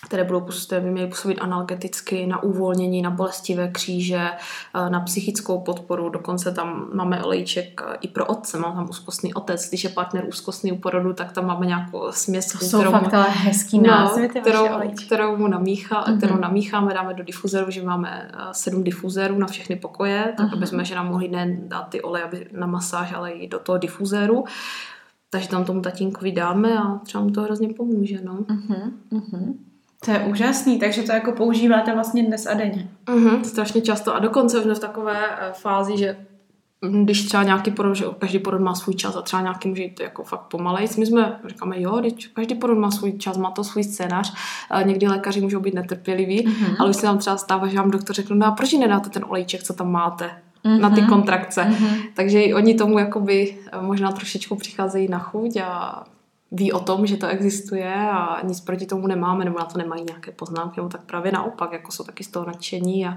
které budou působit, by měly působit analgeticky na uvolnění, na bolestivé kříže, eh, na psychickou podporu. Dokonce tam máme olejček eh, i pro otce, mám tam úzkostný otec. Když je partner úzkostný u porodu, tak tam máme nějakou směs, To jsou fakt ale hezký názvy, No, kterou, kterou, mu namíchá, Mhm. kterou namícháme, dáme do difuzéru, že máme eh, sedm difuzérů na všechny pokoje, tak Mhm. aby jsme ženám mohli nejen dát ty oleje aby na masáž, ale i do toho difuzéru. Takže tam tomu tatínkovi dáme a třeba mu to hrozně pomůže. No. Mhm, mhm. To je úžasný, takže to jako používáte vlastně dnes a denně. Mhm, strašně často a dokonce už jsme v takové eh, fázi, že mm, když třeba nějaký porod, že každý porod má svůj čas a třeba nějaký může jít jako fakt pomalej. My jsme říkáme, jo, teď každý porod má svůj čas, má to svůj scénář. A někdy lékaři můžou být netrpěliví, Mhm. ale už se nám třeba stává, že vám doktor řekne, no a proč jí nedáte ten olejček, co tam máte? na ty Mhm. kontrakce. Mhm. Takže i oni tomu jakoby eh, možná trošičku přicházejí na chuť a ví o tom, že to existuje a nic proti tomu nemáme, nebo na to nemají nějaké poznámky, nebo tak právě naopak, jako jsou taky z toho nadšení a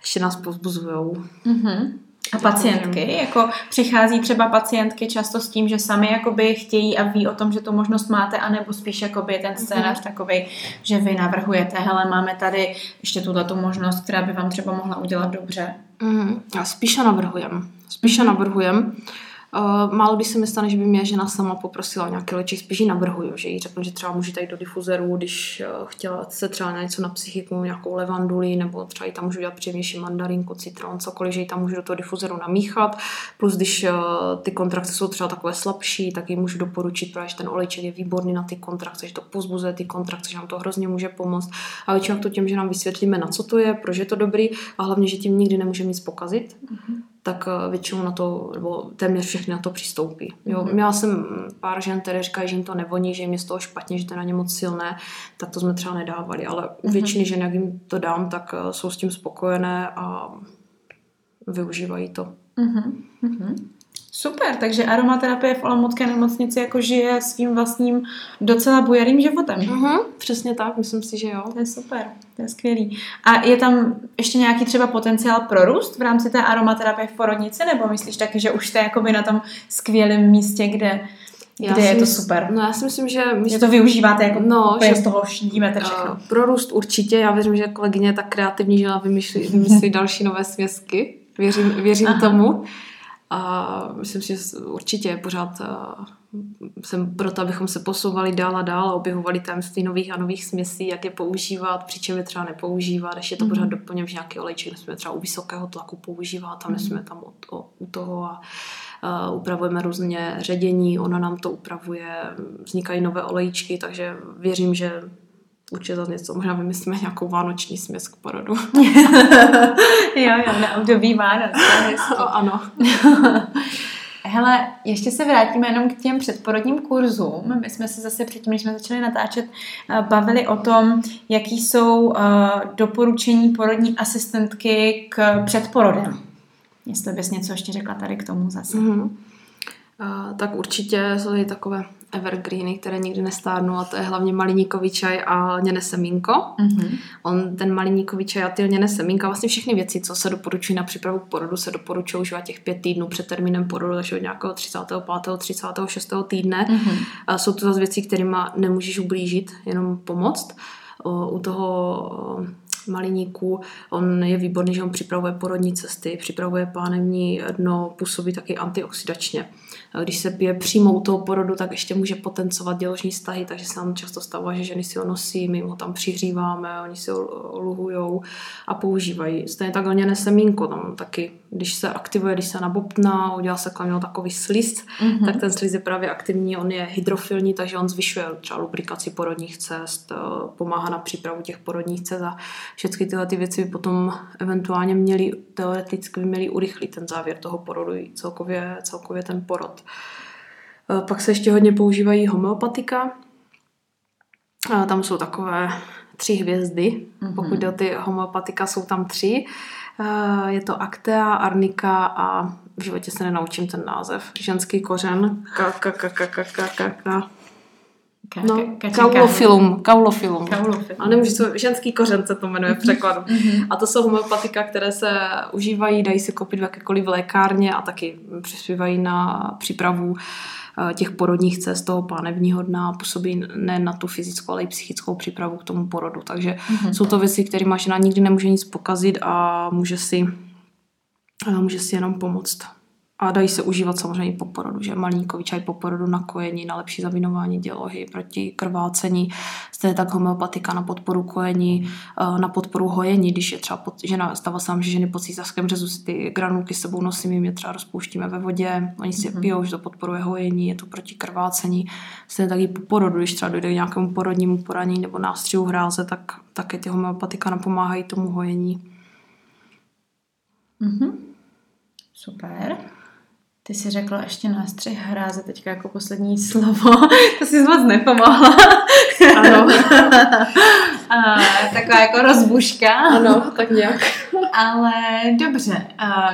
ještě nás pozbuzujou. Mhm. A pacientky, jako přichází třeba pacientky často s tím, že sami jakoby chtějí a ví o tom, že tu možnost máte, anebo spíš jakoby ten scénář Mhm. takový, že vy navrhujete, hele, máme tady ještě tuhle tu možnost, která by vám třeba mohla udělat dobře. Mm, já spíše navrhujem. Spíše navrhujem. Uh, málo kdy se mi stane, že by mě žena sama poprosila o nějaký spíš ji navrhuju, že jí řeknu, že třeba může jít do difuzeru, když uh, chtěla se třeba na něco na psychiku, nějakou levanduli, nebo třeba jí tam můžu dělat příjemnější mandarinku, citron, cokoliv, že ji tam můžu do toho difuzeru namíchat. Plus, když uh, ty kontrakce jsou třeba takové slabší, tak ji můžu doporučit, protože ten olejček je výborný na ty kontrakce, že to pozbuzuje ty kontrakce, že nám to hrozně může pomoct. A většinou to tím, že nám vysvětlíme, na co to je, proč je to dobrý a hlavně, že tím nikdy nemůže nic pokazit tak eh, většinou na to, nebo téměř všechny na to přistoupí. Jo, Mhm. Měla jsem pár žen, které říkají, že jim to nevoní, že jim je z toho špatně, že to je na ně moc silné, tak to jsme třeba nedávali, ale u Mhm. většiny žen, jak jim to dám, tak eh, jsou s tím spokojené a využívají to. Mhm. Mhm. Super, takže aromaterapie v Olomoucké nemocnici jako žije svým vlastním docela bujarým životem. Mhm, přesně tak, myslím si, že jo. To je super, to je skvělý. A je tam ještě nějaký třeba potenciál pro růst v rámci té aromaterapie v porodnici, nebo myslíš taky, že už jste jakoby na tom skvělém místě, kde, Já kde je to super? No já si myslím, že my Že to využíváte jako No, že- z toho šídíte všechno. Uh, pro růst určitě, já věřím, že kolegyně je tak kreativní, že ona vymyslí, vymyslí další nové směsky. Věřím, věřím Aha. tomu. A myslím si, že určitě pořád uh, jsem proto, abychom se posouvali dál a dál a objevovali tajemství nových a nových směsí, jak je používat, přičem je třeba nepoužívat, ještě to Mhm. pořád doplňujem, že nějaký olejček nesmíme třeba u vysokého tlaku používat, tam nesmíme tam od, o, u toho a uh, upravujeme různě ředění, ona nám to upravuje, vznikají nové olejčky, takže věřím, že určitě za něco, možná vymyslíme nějakou vánoční směs k porodu. jo, jo, na období Vánoc. ano. Hele, ještě se vrátíme jenom k těm předporodním kurzům. My jsme se zase předtím, než jsme začali natáčet, eh, bavili o tom, jaký jsou eh, doporučení porodní asistentky k předporodem. Jestli bys něco ještě řekla tady k tomu zase. Mhm. A, tak určitě jsou tady takové evergreeny, které nikdy nestárnou a to je hlavně maliníkový čaj a lněné semínko. Mm-hmm. On, ten maliníkový čaj a ty lněné semínka, vlastně všechny věci, co se doporučují na přípravu k porodu, se doporučují užívat těch pět týdnů před termínem porodu, takže od nějakého 35. 36. týdne. Mm-hmm. A jsou to zase věci, kterými nemůžeš ublížit, jenom pomoct. U toho maliníku. On je výborný, že on připravuje porodní cesty, připravuje pánevní dno, působí taky antioxidačně. Když se pije přímo u toho porodu, tak ještě může potencovat děložní stahy, takže se nám často stává, že ženy si ho nosí, my ho tam přihříváme, oni si ho luhujou a používají. Stejně tak lněné semínko, tam taky, když se aktivuje, když se nabobtná, udělá se kolem takový sliz, mm-hmm. tak ten sliz je právě aktivní, on je hydrofilní, takže on zvyšuje třeba lubrikaci porodních cest, pomáhá na přípravu těch porodních cest a všechny tyhle ty věci by potom eventuálně měly, teoreticky by měly urychlit ten závěr toho porodu i celkově, celkově ten porod. E, pak se ještě hodně používají homeopatika. A tam jsou takové tři hvězdy. Mm-hmm. Pokud jde o ty homeopatika, jsou tam tři. E, je to Actea, Arnika a v životě se nenaučím ten název. Ženský kořen. Ka, ka, ka, ka, ka, ka, ka, ka. No, kaulofilum, kaulofilum. kaulofilum. A nemůžu to, ženský kořen se to jmenuje v překladu. Mhm. a to jsou homeopatika, které se užívají, dají se koupit v jakékoliv lékárně a taky přispívají na přípravu eh, těch porodních cest toho pánevního dna působí ne na tu fyzickou, ale i psychickou přípravu k tomu porodu. Takže mm-hmm. jsou to věci, které žena nikdy nemůže nic pokazit a může si, a může si jenom pomoct. A dají se užívat samozřejmě i po porodu, že malínkový čaj po porodu na kojení, na lepší zavinování dělohy, proti krvácení, stejně tak homeopatika na podporu kojení, eh, na podporu hojení, když je třeba pod, žena, stává se že ženy po císařském řezu si ty granulky s sebou nosíme, my je třeba rozpouštíme ve vodě, oni si mm-hmm. pijou, že to podporuje hojení, je to proti krvácení, stejně tak i po porodu, když třeba dojde k nějakému porodnímu poranění nebo nástřihu hráze, tak také ty homeopatika napomáhají tomu hojení. Mm-hmm. Super. Ty jsi řekla ještě nástřih hráze teďka jako poslední slovo. to si moc nepomohla. Ano. a, taková jako rozbuška. Ano, tak nějak. Ale dobře. A,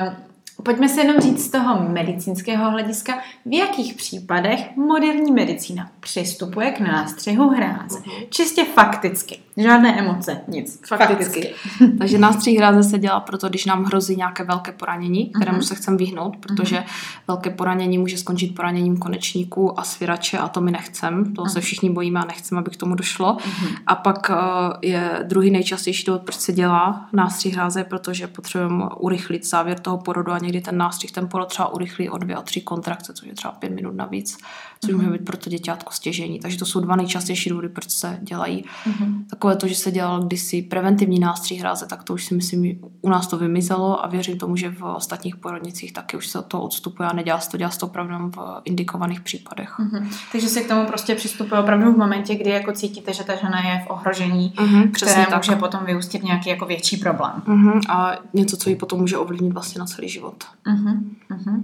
Pojďme si jenom říct z toho medicínského hlediska, v jakých případech moderní medicína přistupuje k nástřihu hráze. Uh-huh. Čistě fakticky. Žádné emoce, nic. Fakticky. fakticky. Takže nástřih hráze se dělá proto, když nám hrozí nějaké velké poranění, kterému uh-huh. se chceme vyhnout, protože uh-huh. velké poranění může skončit poraněním konečníků a svěrače a to my nechceme. To uh-huh. se všichni bojíme a nechceme, aby k tomu došlo. Uh-huh. A pak uh, je druhý nejčastější důvod, proč se dělá nástřih hráze, protože potřebujeme urychlit závěr toho porodu a někdy ten nástřih ten porod třeba urychlí o dvě a tři kontrakce, což je třeba pět minut navíc, což mm-hmm. může být pro to děťátko stěžení. Takže to jsou dva nejčastější důvody, proč se dělají. Mm-hmm. Takové to, že se dělal kdysi preventivní nástřih hráze, tak to už si myslím, u nás to vymizelo a věřím tomu, že v ostatních porodnicích taky už se to odstupuje a nedělá se to, dělá se to opravdu v indikovaných případech. Mm-hmm. Takže se k tomu prostě přistupuje opravdu v momentě, kdy jako cítíte, že ta žena je v ohrožení, mm-hmm, které tak. může potom vyústit nějaký jako větší problém. Mm-hmm. A něco, co ji potom může ovlivnit vlastně na celý život. Uh-huh, uh-huh.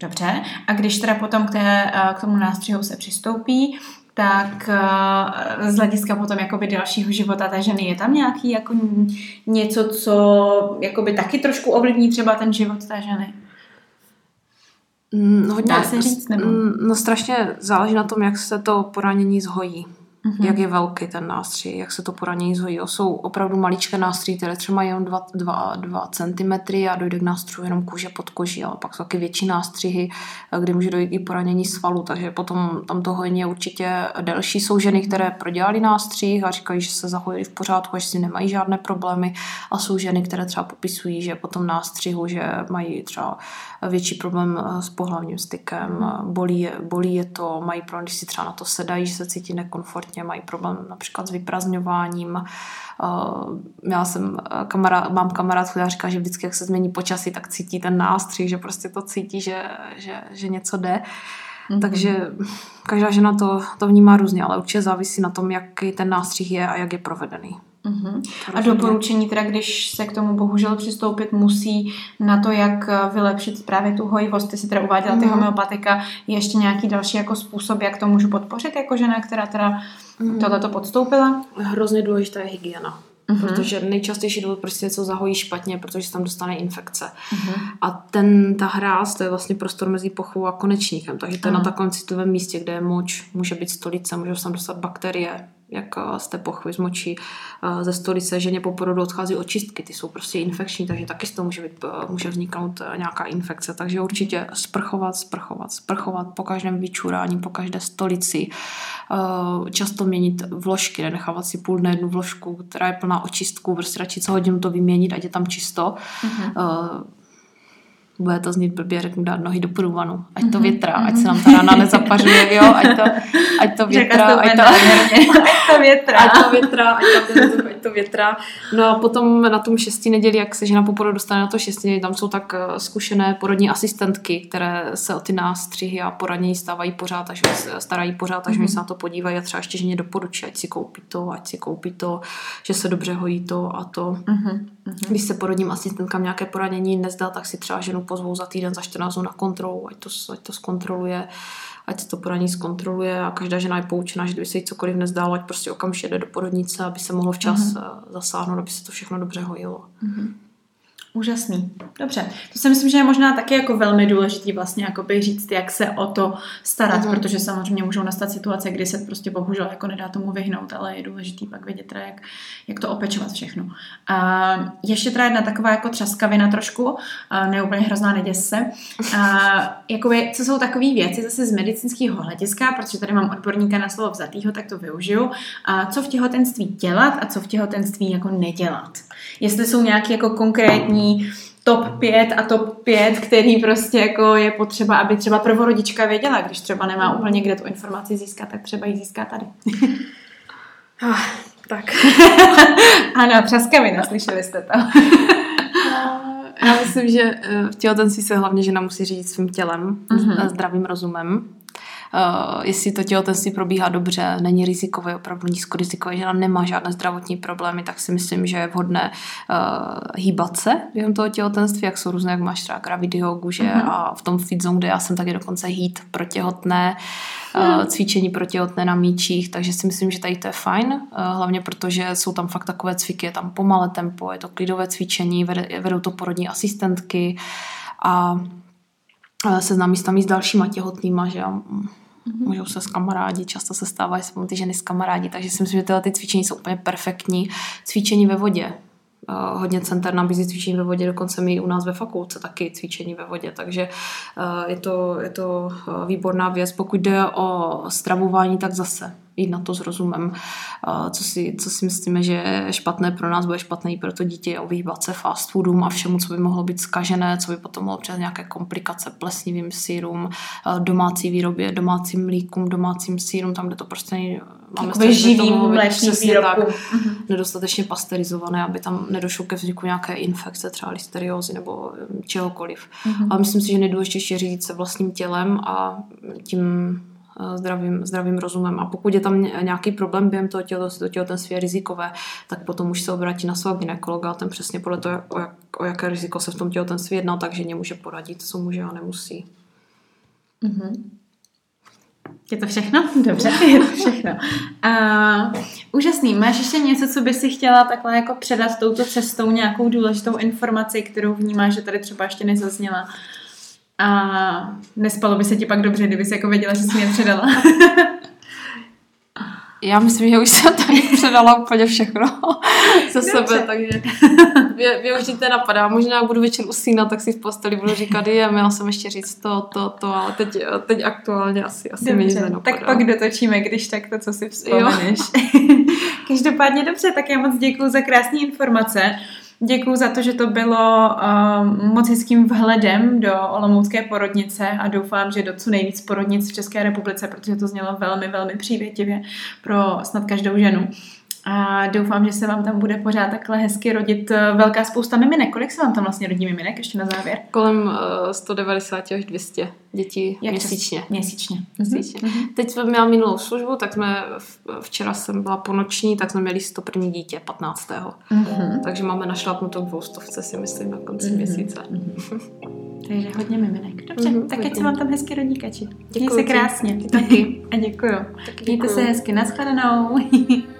Dobře. A když teda potom k, té, eh, k tomu nástřihu se přistoupí, tak eh, z hlediska potom jakoby dalšího života té ženy je tam nějaký jako něco, co jakoby taky trošku ovlivní třeba ten život té ženy? Mm, hodně, Dá se říct, nebo? Mm, no strašně záleží na tom, jak se to poranění zhojí mm-hmm. jak je velký ten nástřih, jak se to poranění zhojí. Jsou opravdu maličké nástřihy, které třeba mají jenom 2, cm a dojde k nástřihu jenom kůže pod koží, ale pak jsou taky větší nástřihy, kde může dojít i poranění svalu, takže potom tam to hojení je určitě delší. Jsou ženy, které prodělali nástřih a říkají, že se zahojili v pořádku, že si nemají žádné problémy a jsou ženy, které třeba popisují, že potom nástřihu, že mají třeba větší problém s pohlavním stykem, bolí je, bolí je to, mají problém, když si třeba na to sedají, že se cítí nekomfortně špatně, mají problém například s vyprazňováním. Eh, já jsem eh, kamarád, mám kamarád, která říká, že vždycky, jak se změní počasí, tak cítí ten nástřih, že prostě to cítí, že, že, že něco jde. Mm-hmm. Takže každá žena to, to vnímá různě, ale určitě závisí na tom, jaký ten nástřih je a jak je provedený. Uh-huh. A doporučení teda, když se k tomu bohužel přistoupit musí na to, jak vylepšit právě tu hojivost, ty si teda uváděla ty uh-huh. homeopatika, je ještě nějaký další jako způsob, jak to můžu podpořit jako žena, která teda uh-huh. tohleto podstoupila? Hrozně důležitá je hygiena. mm-hmm. protože nejčastější důvod prostě něco zahojí špatně, protože se tam dostane infekce. Mm-hmm. A ten, ta hráz, to je vlastně prostor mezi pochvou a konečníkem, takže to je mm. na takovém citlivém místě, kde je moč, může být stolice, můžou se tam dostat bakterie, jak z té pochvy, z močí, ze stolice, ženě po porodu odchází očistky, ty jsou prostě infekční, takže taky z toho může, být, může vzniknout nějaká infekce. Takže určitě sprchovat, sprchovat, sprchovat po každém vyčurání, po každé stolici. Často měnit vložky, nenechávat si půl dne jednu vložku, která je plná očistků, prostě radši co hodinu to vyměnit, ať je tam čisto. Uh-huh bude to znít blbě, řeknu dát nohy do průvanu, ať to mhm, větrá, ať se nám ta rána nezapařuje, jo, ať to, ať to větrá, ať to, ať to větrá, ať to větrá, ať to, ať to větrá. No a potom na tom šestý neděli, jak se žena po porodu dostane na to šestý neděli, tam jsou tak eh, zkušené porodní asistentky, které se o ty nástřihy a poradnění stávají pořád, se starají pořád, takže mm-hmm. se na to podívají a třeba ještě ženě doporučí, ať si koupí to, ať si koupí to, že se dobře hojí to a to. Mm-hmm. Když se porodním asistentkám nějaké poranění nezdá, tak si třeba ženu pozvou za týden, za 14 dnů na kontrolu, ať to, ať to zkontroluje, ať to poranění zkontroluje a každá žena je poučena, že kdyby se jí cokoliv nezdálo, ať prostě okamžitě jde do porodnice, aby se mohlo včas mm-hmm. zasáhnout, aby se to všechno dobře hojilo. Mm-hmm. Úžasný. Dobře. To si myslím, že je možná taky jako velmi důležitý vlastně jakoby říct, jak se o to starat, mm. protože samozřejmě můžou nastat situace, kdy se prostě bohužel jako nedá tomu vyhnout, ale je důležitý pak vědět teda, jak, jak to opečovat všechno. A ještě teda jedna taková jako třaskavina trošku, neúplně hrozná, neděs se. A, jakoby, co jsou takové věci zase z medicínského hlediska, protože tady mám odborníka na slovo vzatýho, tak to využiju. A co v těhotenství dělat a co v těhotenství jako nedělat. Jestli jsou nějaké jako konkrétní top 5 a top 5, který prostě jako je potřeba, aby třeba prvorodička věděla, když třeba nemá úplně kde tu informaci získat, tak třeba ji získá tady. ah, tak. ano, třaskavina, slyšeli jste to. Já myslím, že eh, v těhotenství se hlavně žena musí řídit svým tělem, mm-hmm. zdravým rozumem jestli to těhotenství probíhá dobře, není rizikové, opravdu nízkorizikové, že nemá žádné zdravotní problémy, tak si myslím, že je vhodné uh, hýbat se během toho těhotenství, jak jsou různé, jak máš třeba gravidiogu, že mm-hmm. a v tom fit zone, kde já jsem taky dokonce hít pro těhotné, uh, cvičení pro těhotné na míčích, takže si myslím, že tady to je fajn, uh, hlavně protože jsou tam fakt takové cviky, je tam pomalé tempo, je to klidové cvičení, vedou to porodní asistentky a seznámí s tam s dalšíma těhotnýma, že Mm-hmm. Můžou se s kamarádi, často se stávají se ty ženy s kamarádi, takže si myslím, že tyhle ty cvičení jsou úplně perfektní. Cvičení ve vodě. Uh, hodně center nabízí cvičení ve vodě, dokonce my u nás ve fakultce taky cvičení ve vodě, takže uh, je to, je to výborná věc. Pokud jde o stravování, tak zase jít na to s rozumem. Co si, co si myslíme, že je špatné pro nás, bude špatné i pro to dítě, vyhýbat se fast foodům a všemu, co by mohlo být skažené, co by potom mohlo přes nějaké komplikace, plesnivým sírům, domácí výrobě, domácím mlíkům, domácím sírům, tam, kde to prostě máme strach, živým výrobkům. Mhm. nedostatečně pasterizované, aby tam nedošlo ke vzniku nějaké infekce, třeba listeriózy nebo čehokoliv. Mm-hmm. Ale myslím si, že nejdůležitější je řídit se vlastním tělem a tím Eh, zdravým, zdravým rozumem. A pokud je tam nějaký problém během toho těhotenství, to těhotenství je rizikové, tak potom už se obrátí na svého ginekologa a ten přesně podle toho, o, jak, o jaké riziko se v tom těhotenství jedná, takže nemůže poradit, co může a nemusí. Mm-hmm. Je to všechno? Dobře, je to všechno. Uh, úžasný. Máš ještě něco, co by si chtěla takhle jako předat touto cestou, nějakou důležitou informaci, kterou vnímáš, že tady třeba ještě nezazněla? A nespalo by se ti pak dobře, kdyby jsi jako věděla, že jsi mě předala. Já myslím, že už jsem tady předala úplně všechno ze Dobře. sebe, takže mě, mě už nic napadá. Možná jak budu večer usínat, tak si v posteli budu říkat, je, měla jsem ještě říct to, to, to, ale teď, teď aktuálně asi, asi mi nic nenapadá. Tak pak dotočíme, když tak to, co si vzpomeneš. Každopádně dobře, tak já moc děkuji za krásné informace. Děkuji za to, že to bylo uh, moc hezkým vhledem do Olomoucké porodnice a doufám, že do co nejvíc porodnic v České republice, protože to znělo velmi, velmi přívětivě pro snad každou ženu. A doufám, že se vám tam bude pořád takhle hezky rodit eh, velká spousta miminek. Kolik se vám tam vlastně rodí miminek ještě na závěr? Kolem uh, eh, 190 až 200 dětí Jak měsíčně. Měsíčně. měsíčně. Mm-hmm. Teď jsme měla minulou službu, tak jsme včera jsem byla ponoční, tak jsme měli 101 dítě 15. Mm-hmm. Takže máme našlapnutou dvoustovce si myslím na konci mm-hmm. měsíce. Mm-hmm. Takže hodně miminek. Dobře, mm-hmm, tak ať se vám tam hezky rodí kači. Děkuji se krásně. Taky. A děkuju. Taky děkuju. Mějte se hezky. Naschledanou.